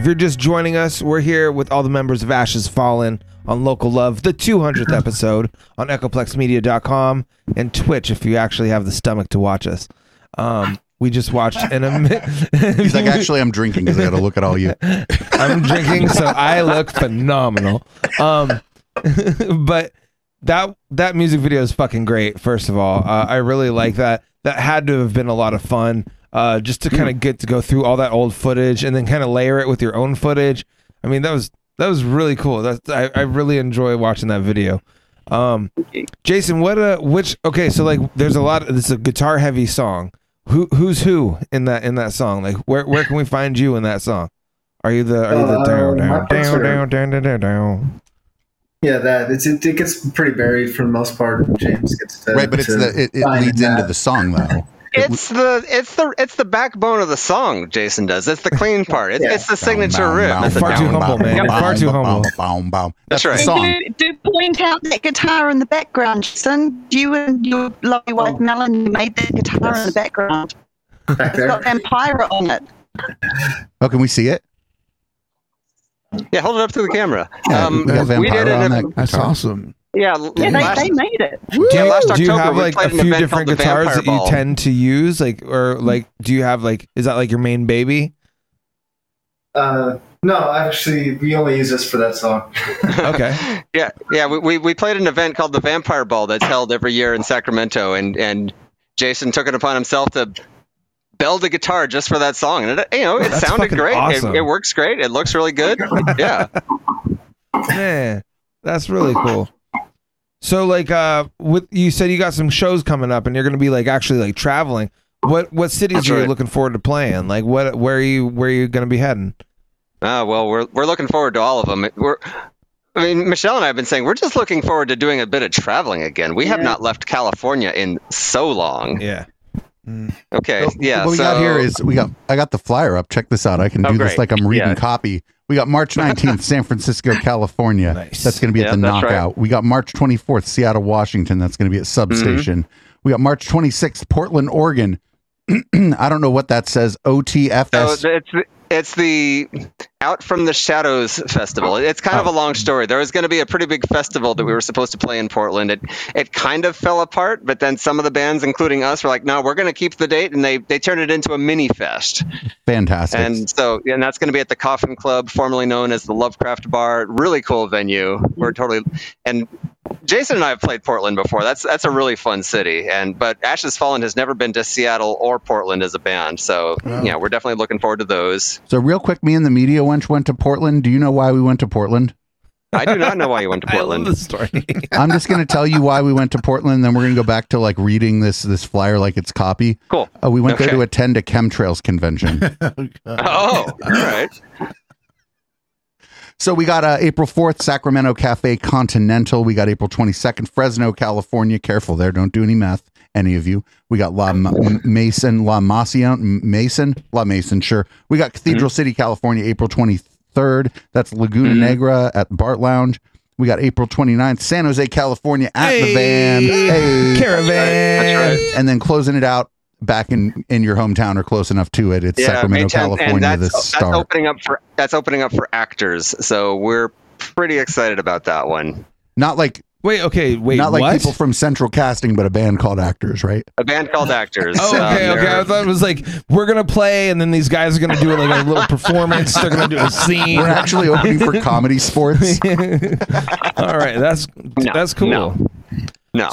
If you're just joining us, we're here with all the members of Ashes Fallen on Local Love, the 200th episode on echoplexmedia.com and Twitch if you actually have the stomach to watch us. Um, we just watched an ami- He's like, actually, I'm drinking because I got to look at all you. I'm drinking, so I look phenomenal. Um, but that that music video is fucking great. First of all, uh, I really like that. That had to have been a lot of fun. Uh, just to kind of get to go through all that old footage and then kind of layer it with your own footage. I mean, that was that was really cool. That's I, I really enjoy watching that video. Um, Jason, what uh, which okay, so like, there's a lot. This is a guitar heavy song. Who who's who in that in that song? Like, where where can we find you in that song? Are you the are you the Uh, down my down parts down down down down down? Yeah, that it's it, it gets pretty buried for the most part. James gets to right, but it's the it, it leads that. into the song though. It's the it's the it's the backbone of the song. Jason does. It's the clean part. It's, Yeah. it's the signature Bow, riff. bow, It's Far too humble, man. far too humble. That's right. song. Do, do point out that guitar in the background, Jason. You and your lovely wife Melanie made that guitar in the background. back It's got there. Vampira on it. Oh, can we see it? Yeah, hold it up to the camera. Yeah, Um, we we did Vampire on an that That's awesome. Yeah, Yeah, last, they, they made it. yeah, last do you have we like a few different guitars that you Ball. tend to use like or like do you have like is that like your main baby Uh, no, actually, we only use this for that song. okay Yeah, yeah. We, we, we played an event called the Vampire Ball that's held every year in Sacramento, and and Jason took it upon himself to build a guitar just for that song, and it, you know it That's sounded great. awesome. It, it works great. It looks really good. Yeah. man that's really cool so like uh with you said you got some shows coming up and you're gonna be like actually like traveling what what cities That's are you looking forward to playing like what where are you where are you gonna be heading Ah, well, we're we're looking forward to all of them. We're. I mean, Michelle and I have been saying we're just looking forward to doing a bit of traveling again. We have not left California in so long. yeah Okay, So, yeah. What we so, got here is we got I got the flyer up. Check this out. I can Oh, do this like I'm reading Yeah. copy. We got March 19th, San Francisco, California. Nice. That's going to be at the that's right. Knockout. We got March 24th, Seattle, Washington. That's going to be at Substation. Mm-hmm. We got March 26th, Portland, Oregon. I don't know what that says. OTFS. So it's it's the Out from the Shadows festival. It's kind of a oh. long story. There was going to be a pretty big festival that we were supposed to play in Portland. It it kind of fell apart, but then some of the bands, including us, were like, "No, we're going to keep the date," and they they turned it into a mini fest. Fantastic. And so, and that's going to be at the Coffin Club, formerly known as the Lovecraft Bar. Really cool venue. We're totally and Jason and I have played Portland before. That's that's a really fun city. And but Ashes Fallen has never been to Seattle or Portland as a band. So yeah, we're definitely looking forward to those. so real quick, me and the media wench went to Portland. Do you know why we went to Portland? I do not know why you went to I love Portland. the story I'm just going to tell you why we went to Portland. Then we're going to go back to like reading this this flyer like it's copy. Cool. Uh, we went there to attend a chemtrails convention. Oh, all right. So we got uh, April 4th, Sacramento Cafe Continental. We got April 22nd, Fresno, California. Careful there. Don't do any meth, any of you. We got La M- Mason, La Macion, Mason, La Mason, sure. We got Cathedral mm-hmm. City, California, April 23rd. That's Laguna mm-hmm. Negra at Bart Lounge. We got April 29th, San Jose, California at the van. Hey. caravan That's right. And then closing it out back in, in your hometown or close enough to it. It's Yeah, Sacramento, May 10th, and California, the that's, that's opening up for that's opening up for actors. So we're pretty excited about that one. Not like wait okay wait not like what people from Central Casting, but a band called Actors, right? A band called Actors. Oh, Um, okay, okay. I thought it was like we're gonna play, and then these guys are gonna do like a little performance. They're gonna do a scene. We're actually opening for comedy sports. All right, that's No, that's cool. no. No.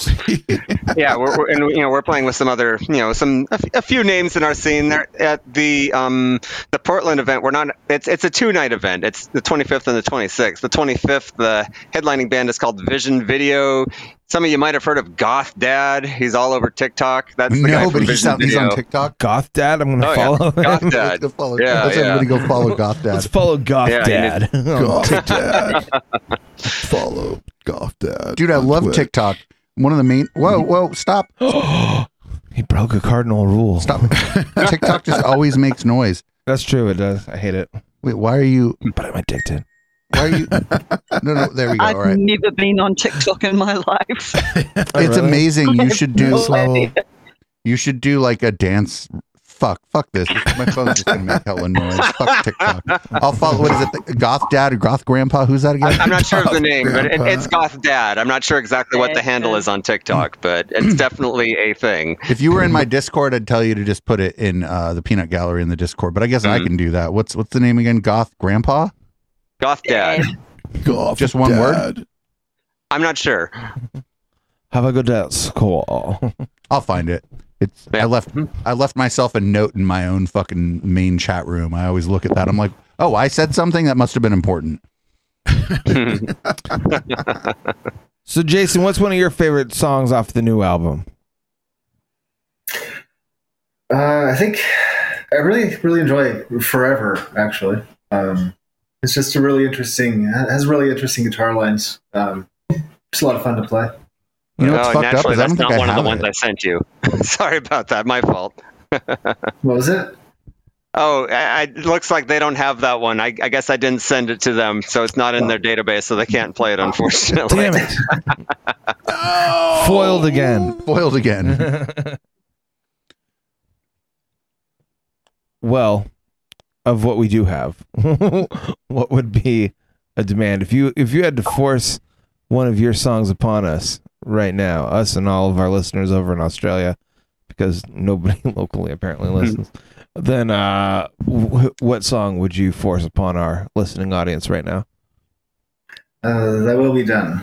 yeah, we're, we're and you know we're playing with some other you know some a, f- a few names in our scene. There at the um the Portland event. We're not. It's it's a two night event. It's the 25th and the 26th. The 25th, the headlining band is called Vision Video. Some of you might have heard of Goth Dad. He's all over TikTok. That's the guy no, from but he's Vision on, he's on TikTok. Goth Dad, I'm gonna Oh, yeah. follow. Goth him. Dad. Let's go follow. Yeah, let's yeah. everybody go follow Goth Dad. Let's follow Goth Yeah, Dad. Oh, Dad. Follow Goth Dad. Dude, I love Twitch. TikTok. One of the main. Whoa, whoa, stop, he broke a cardinal rule. stop. TikTok just always makes noise. That's true. It does. I hate it, Wait, why are you? but I'm addicted. Why are you? No, no. There we go. I've All right. never been on TikTok in my life. Oh, it's really? amazing. You should do. No idea. You should do like a dance. Fuck, fuck this. My phone's just gonna make hella noise. Fuck TikTok. I'll follow. What is it? Goth Dad or Goth Grandpa? Who's that again? I- I'm not sure of the name, but it, it's Goth Dad. I'm not sure exactly what the handle is on TikTok, but it's definitely a thing. If you were in my Discord, I'd tell you to just put it in uh, the peanut gallery in the Discord. But I guess I Mhm. can do that. What's what's the name again? Goth Grandpa? Goth Dad. Golf Just one word? I'm not sure. Have a good dance. school. I'll find it. It's I Yeah. left I left myself a note in my own fucking main chat room. I always look at that. I'm like, oh, I said something that must have been important. So, Jason, what's one of your favorite songs off the new album? Uh, I think I really, really enjoy Forever, actually. Um, It's just a really interesting, it has really interesting guitar lines. Um, it's a lot of fun to play. You know what's oh, fucked up naturally, is I that's don't think not I one of the have ones it. I sent you. Sorry about that. My fault. What was it? Oh, I, I- it looks like they don't have that one. I, I guess I didn't send it to them, so it's not in their database, so they can't play it, unfortunately. Damn it. Oh! Foiled again. Foiled again. well, of what we do have, what would be a demand if you if you had to force one of your songs upon us right now, us and all of our listeners over in Australia, because nobody locally apparently listens. Then, uh, wh- what song would you force upon our listening audience right now? Uh, that will be done.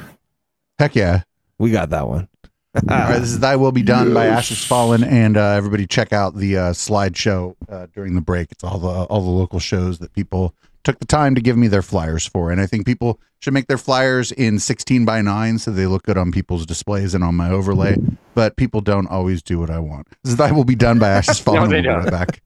Heck yeah. We got that one. All right, this is Thy Will Be Done by Ashes Fallen, and uh, everybody check out the uh, slideshow uh, during the break. It's all the all the local shows that people took the time to give me their flyers for, and I think people should make their flyers in 16 by 9 so they look good on people's displays and on my overlay. But people don't always do what I want. This Thy Will Be Done by Ashes Fallen. they don't. right back.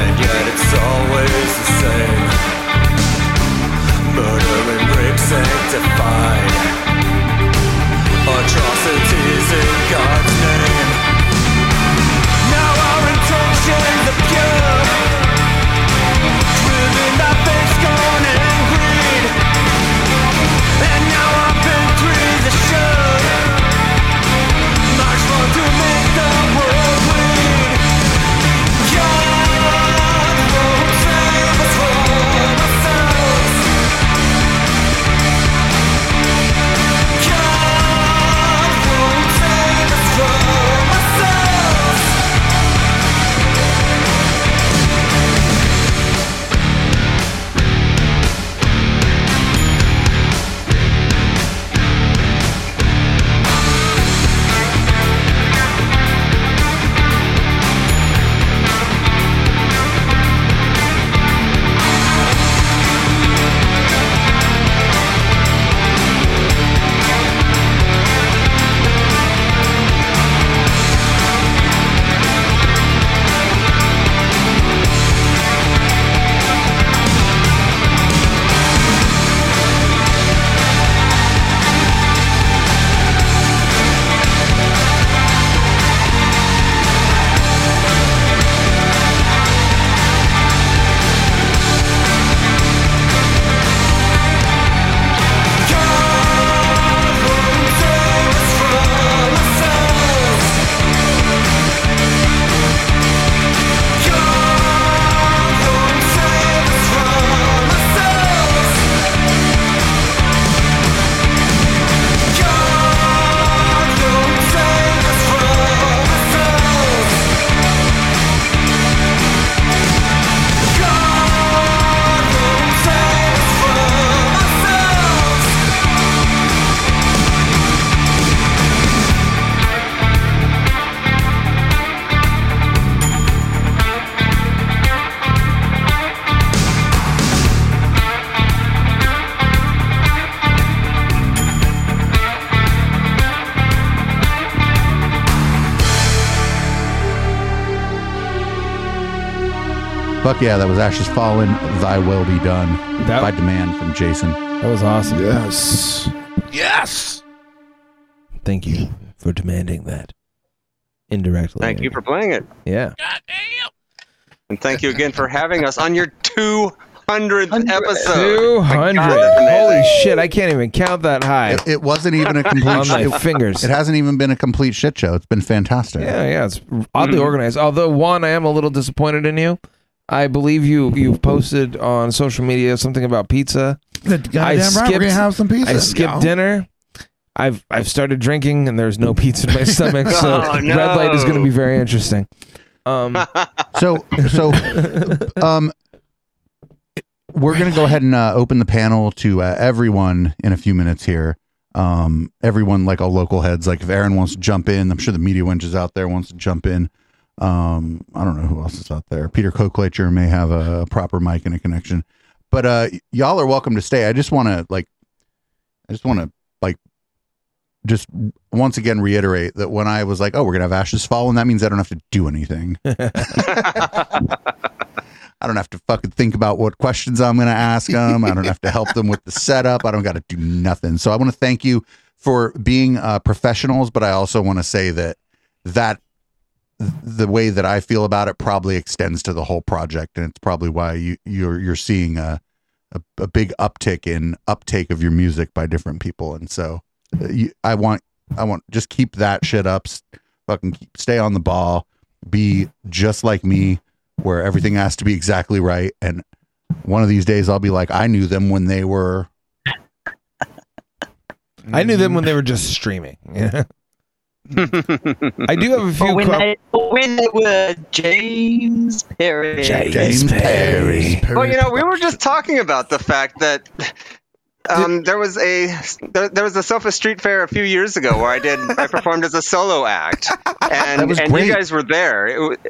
And yet it's always the same. Murder and rape sanctified, atrocities in God's name. Fuck yeah, that was Ashes Fallen, Thy Will Be Done That- by demand from Jason. That was awesome. Yes. Yes. Thank you for demanding that indirectly. Thank you for playing it. Yeah. God damn. And thank you again for having us on your 200th episode. Two My hundred. God. Holy shit! I can't even count that high It, it wasn't even a complete on my it, fingers. it hasn't even been a complete shit show. It's been fantastic. Yeah, yeah, it's oddly mm. organized. Although one, I am a little disappointed in you. I believe you you've posted on social media something about pizza. The goddamn right. We're gonna have some pizza. I skipped yo. dinner. I've I've started drinking and there's no pizza in my stomach, so Oh, no. red light is going to be very interesting. Um, So, so, um, we're gonna go ahead and uh, open the panel to uh, everyone in a few minutes here. Um, everyone, like all local heads, like if Aaron wants to jump in, I'm sure the media wench is out there wants to jump in. Um, I don't know who else is out there. Peter Coklacher may have a proper mic and a connection, but uh, y'all are welcome to stay. I just want to like, I just want to like, just once again reiterate that when I was like, oh, we're gonna have Ashes Fallen, that means I don't have to do anything. I don't have to fucking think about what questions I'm going to ask them. I don't have to help them with the setup. I don't got to do nothing. So I want to thank you for being uh, professionals, but I also want to say that that the way that I feel about it probably extends to the whole project, and it's probably why you you're you're seeing a a, a big uptick in uptake of your music by different people. And so uh, you, I want I want just keep that shit up. Fucking keep, stay on the ball. Be just like me where everything has to be exactly right. And one of these days I'll be like, I knew them when they were. I knew them when they were just streaming. Yeah. I do have a few. Or when, que- they, when they were James Perry. James Perry. Well, you know, we were just talking about the fact that um, there was a there, there was a Sofa Street Fair a few years ago where I did I performed as a solo act, and That was and great. you guys were there. It,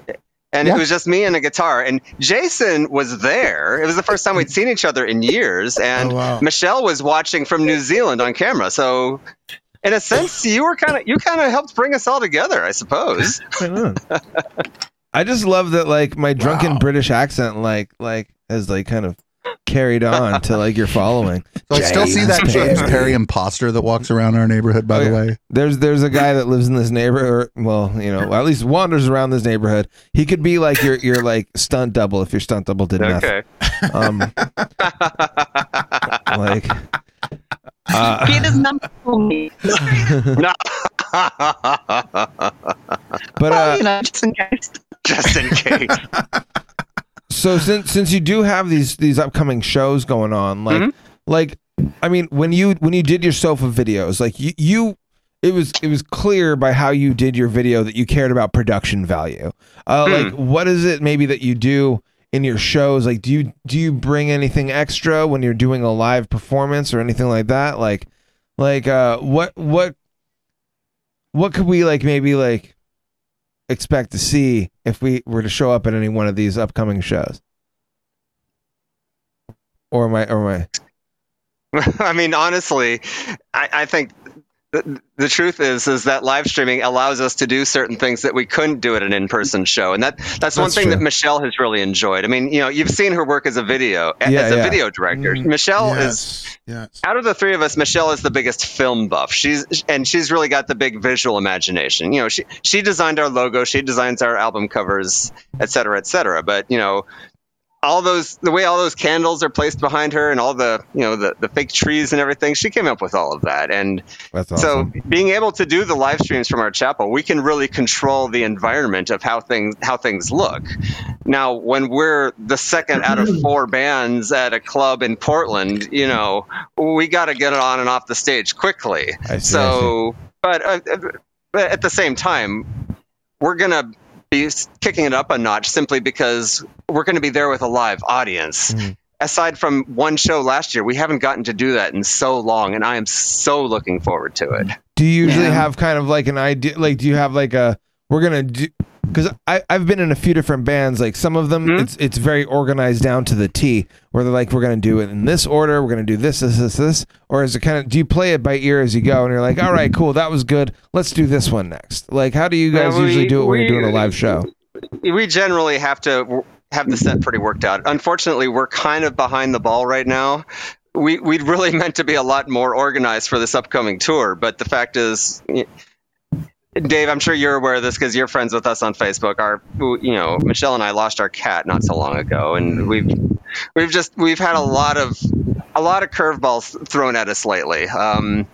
and Yeah. it was just me and a guitar, and Jason was there. It was the first time we'd seen each other in years, and Oh, wow. Michelle was watching from New Zealand on camera. So, in a sense, you were kind of you kind of helped bring us all together, I suppose. I just love that like my drunken Wow. British accent like like has like kind of carried on to like your following. So I still see that James Perry imposter that walks around our neighborhood, by Oh, the yeah. way. There's there's a guy that lives in this neighborhood. Well, you know, at least wanders around this neighborhood. He could be like your your like stunt double if your stunt double did nothing. Um, like, uh, Get his number for me. no. but uh, you know, just in case. just in case. so since since you do have these these upcoming shows going on like like i mean when you when you did your sofa videos like you you it was it was clear by how you did your video that you cared about production value uh like what is it maybe that you do in your shows like do you do you bring anything extra when you're doing a live performance or anything like that like like uh what what what could we like maybe like expect to see if we were to show up at any one of these upcoming shows? Or am I? Or am I? I mean, honestly, I, I think the, the truth is is that live streaming allows us to do certain things that we couldn't do at an in-person show, and that that's, one thing true. that Michelle has really enjoyed. I mean, you know, you've seen her work as a video Yeah, as a yeah. video director. Mm-hmm. Michelle is Yes. Yes. out of the three of us, Michelle is the biggest film buff. She's and she's really got the big visual imagination. You know, she she designed our logo, she designs our album covers, et cetera, et cetera. But you know, all those the way all those candles are placed behind her and all the you know the, the fake trees and everything, she came up with all of that. And That's so being able to do the live streams from our chapel, we can really control the environment of how things how things look. Now, when we're the second out of four bands at a club in Portland, you know, we got to get it on and off the stage quickly. I see, so, but, uh, but at the same time, we're gonna be kicking it up a notch simply because we're going to be there with a live audience. Mhm. Aside from one show last year, we haven't gotten to do that in so long, and I am so looking forward to it. Do you usually Yeah. have kind of like an idea? Like, do you have like a we're gonna do? Because I I've been in a few different bands. Like some of them, Mhm. it's it's very organized down to the T. Where they're like, we're gonna do it in this order. We're gonna do this, this, this, this. Or is it kind of? Do you play it by ear as you go? And you're like, all right, cool, that was good. Let's do this one next. Like, how do you guys we- usually do it when we- you're doing a live show? we generally have to have the set pretty worked out. Unfortunately, we're kind of behind the ball right now. We we'd really meant to be a lot more organized for this upcoming tour, but the fact is. Dave, I'm sure you're aware of this because you're friends with us on Facebook. Our, you know, Michelle and I lost our cat not so long ago, and we've we've just we've had a lot of a lot of curveballs thrown at us lately. Um,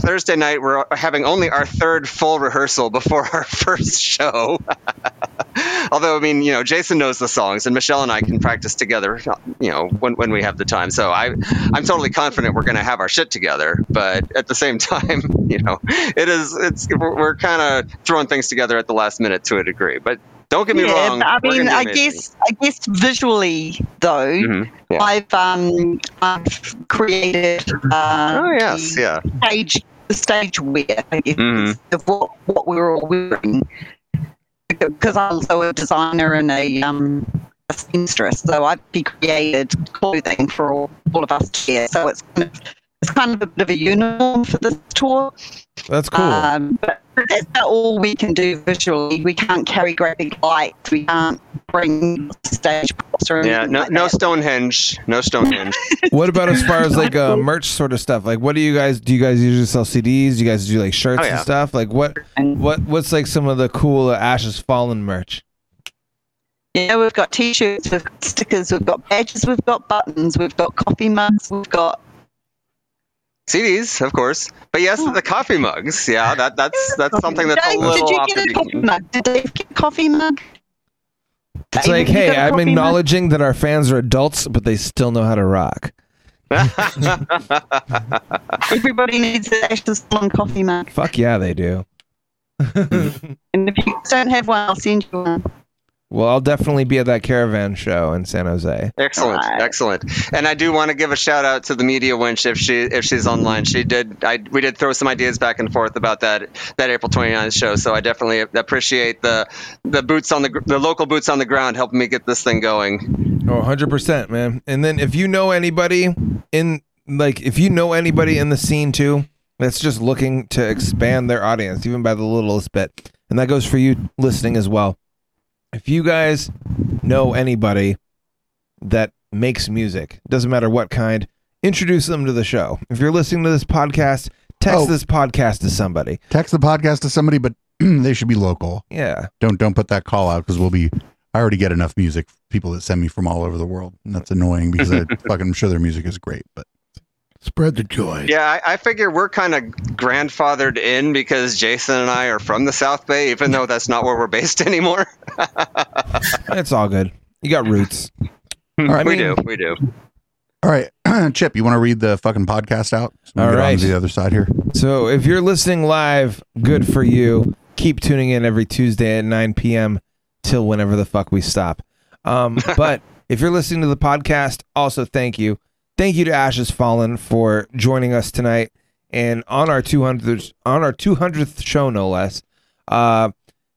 Thursday night, we're having only our third full rehearsal before our first show. Although, I mean, you know, Jason knows the songs, and Michelle and I can practice together, you know, when, when we have the time. So I, I'm totally confident we're going to have our shit together. But at the same time, you know, it is, it's, we're, kind of throwing things together at the last minute to a degree. But don't get me yeah, wrong. but I mean, I guess, I guess visually though, Mhm, yeah. I've um, I've created uh, Oh, yes, the yeah. stage, the stage wear, I guess, Mhm. of what what we were all wearing. Because I'm also a designer and a um a seamstress, so I've created clothing for all, all of us to wear. So it's kind of it's kind of a bit of a uniform for this tour. That's cool. Um, but that's about all we can do visually. We can't carry great big lights. We can't bring stage props or Yeah, no, like no that. Stonehenge, no Stonehenge. what about as far as like uh, merch sort of stuff? Like, what do you guys do? You guys usually sell CDs? Do you guys do like shirts Oh, and stuff? Like, what what what's like some of the cool uh, Ashes Fallen merch? Yeah, we've got t-shirts, we've got stickers, we've got badges, we've got buttons, we've got coffee mugs, we've got CDs, of course, but yes, the coffee mugs. Yeah, that that's that's something that's a little did you off get the a coffee mug? Did Dave get a coffee mug? It's David, like, hey, got a I'm coffee mug? acknowledging that our fans are adults, but they still know how to rock. Everybody needs an Ashes Fallen coffee mug. Fuck yeah, they do. And if you don't have one, I'll send you one. Well, I'll definitely be at that caravan show in San Jose. Excellent, excellent. And I do want to give a shout out to the media winch if she if she's online. She did. I we did throw some ideas back and forth about that that April 29th show. So I definitely appreciate the the boots on the gr- the local boots on the ground helping me get this thing going. Oh, 100%, man. And then if you know anybody in like if you know anybody in the scene too that's just looking to expand their audience even by the littlest bit. And that goes for you listening as well. If you guys know anybody that makes music, doesn't matter what kind, introduce them to the show. If you're listening to this podcast, text Oh. this podcast to somebody. Text the podcast to somebody, but they should be local. Yeah. Don't don't put that call out because we'll be. I already get enough music people that send me from all over the world, and that's annoying because I fucking I'm sure their music is great, but Spread the joy. Yeah, I, I figure we're kind of grandfathered in because Jason and I are from the South Bay, even though that's not where we're based anymore. It's all good. You got roots. right. we do, we do. all right, Chip, you want to read the fucking podcast out? So we All get on to the other side here. So if you're listening live, good for you. Keep tuning in every Tuesday at 9 p.m. till whenever the fuck we stop. Um, but if you're listening to the podcast, also thank you. Thank you to Ashes Fallen for joining us tonight and on our 200th on our 200th show no less. Uh,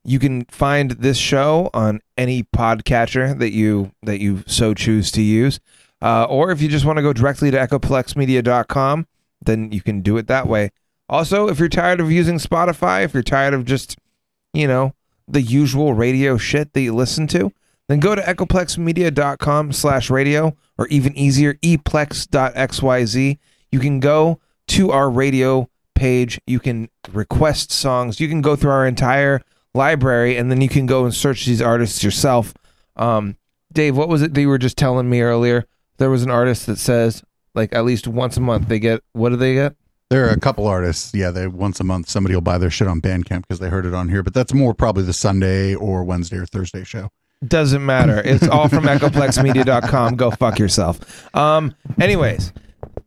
you can find this show on any podcatcher that you that you so choose to use. Uh, or if you just want to go directly to echoplexmedia.com, then you can do it that way. Also, if you're tired of using Spotify, if you're tired of just, you know, the usual radio shit that you listen to, then go to echoplexmedia.com slash radio or even easier, eplex.xyz. You can go to our radio page. You can request songs. You can go through our entire library and then you can go and search these artists yourself. Um, Dave, what was it that you were just telling me earlier? There was an artist that says like at least once a month they get what do they get? There are a couple artists. Yeah, they once a month somebody will buy their shit on Bandcamp because they heard it on here. But that's more probably the Sunday or Wednesday or Thursday show. Doesn't matter. It's all from echoplexmedia.com. Go fuck yourself. Um, anyways,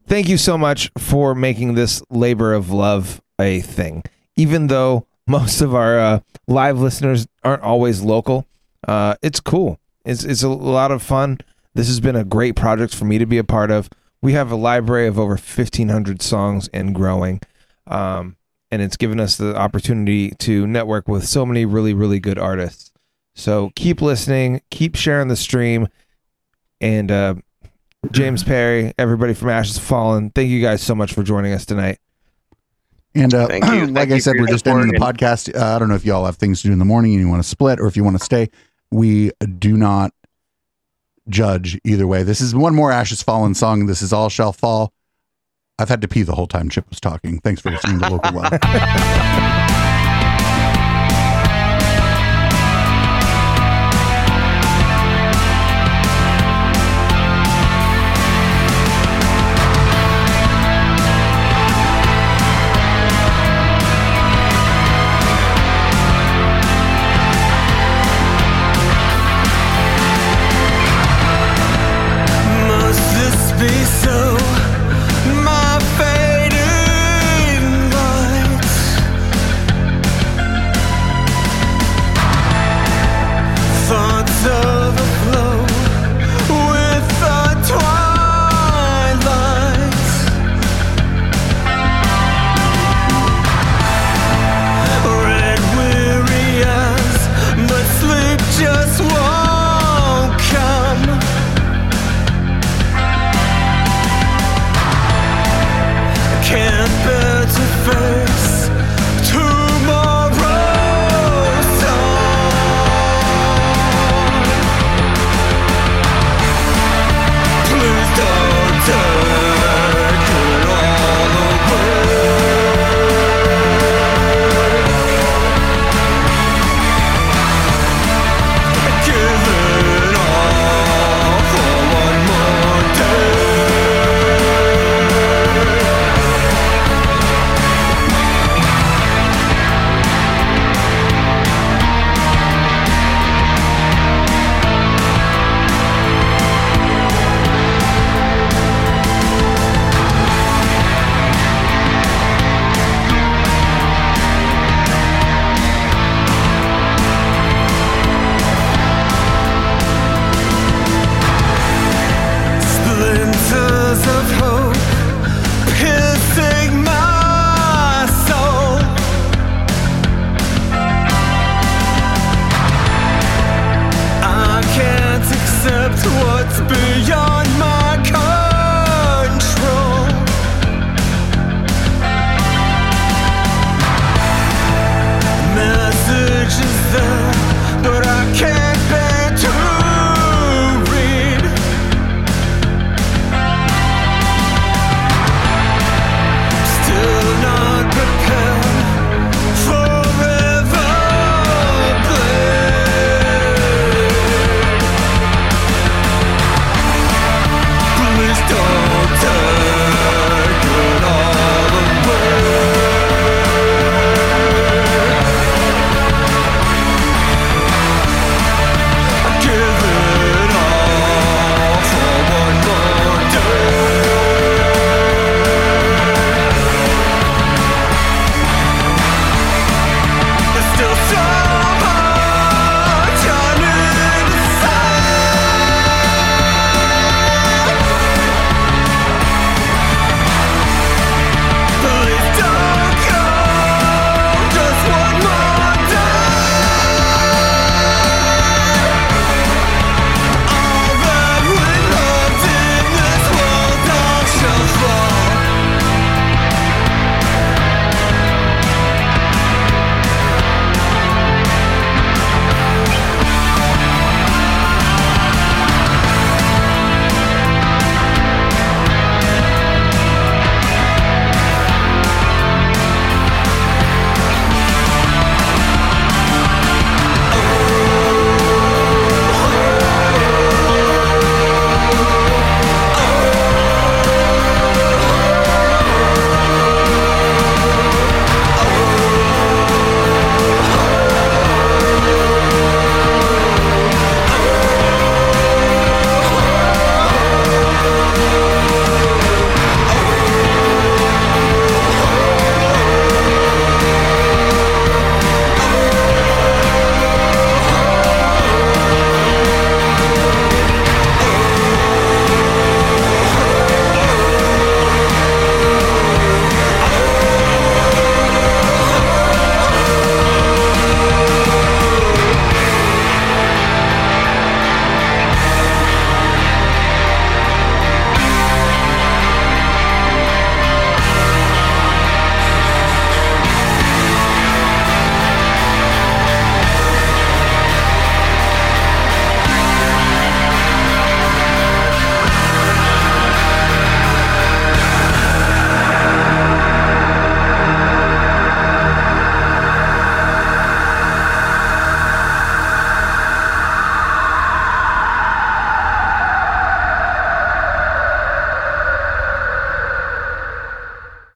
thank you so much for making this labor of love a thing. Even though most of our uh, live listeners aren't always local, uh, it's cool. It's, it's a lot of fun. This has been a great project for me to be a part of. We have a library of over 1,500 songs and growing. Um, and it's given us the opportunity to network with so many really, really good artists. So keep listening, keep sharing the stream, and uh, James Perry, everybody from Ashes Fallen, thank you guys so much for joining us tonight. And uh, Thank you. like Thank I you said, we're just ending the podcast. Uh, I don't know if y'all have things to do in the morning and you want to split, or if you want to stay. We do not judge either way. This is one more Ashes Fallen song. This is All Shall Fall. I've had to pee the whole time Chip was talking. Thanks for listening to Local Love.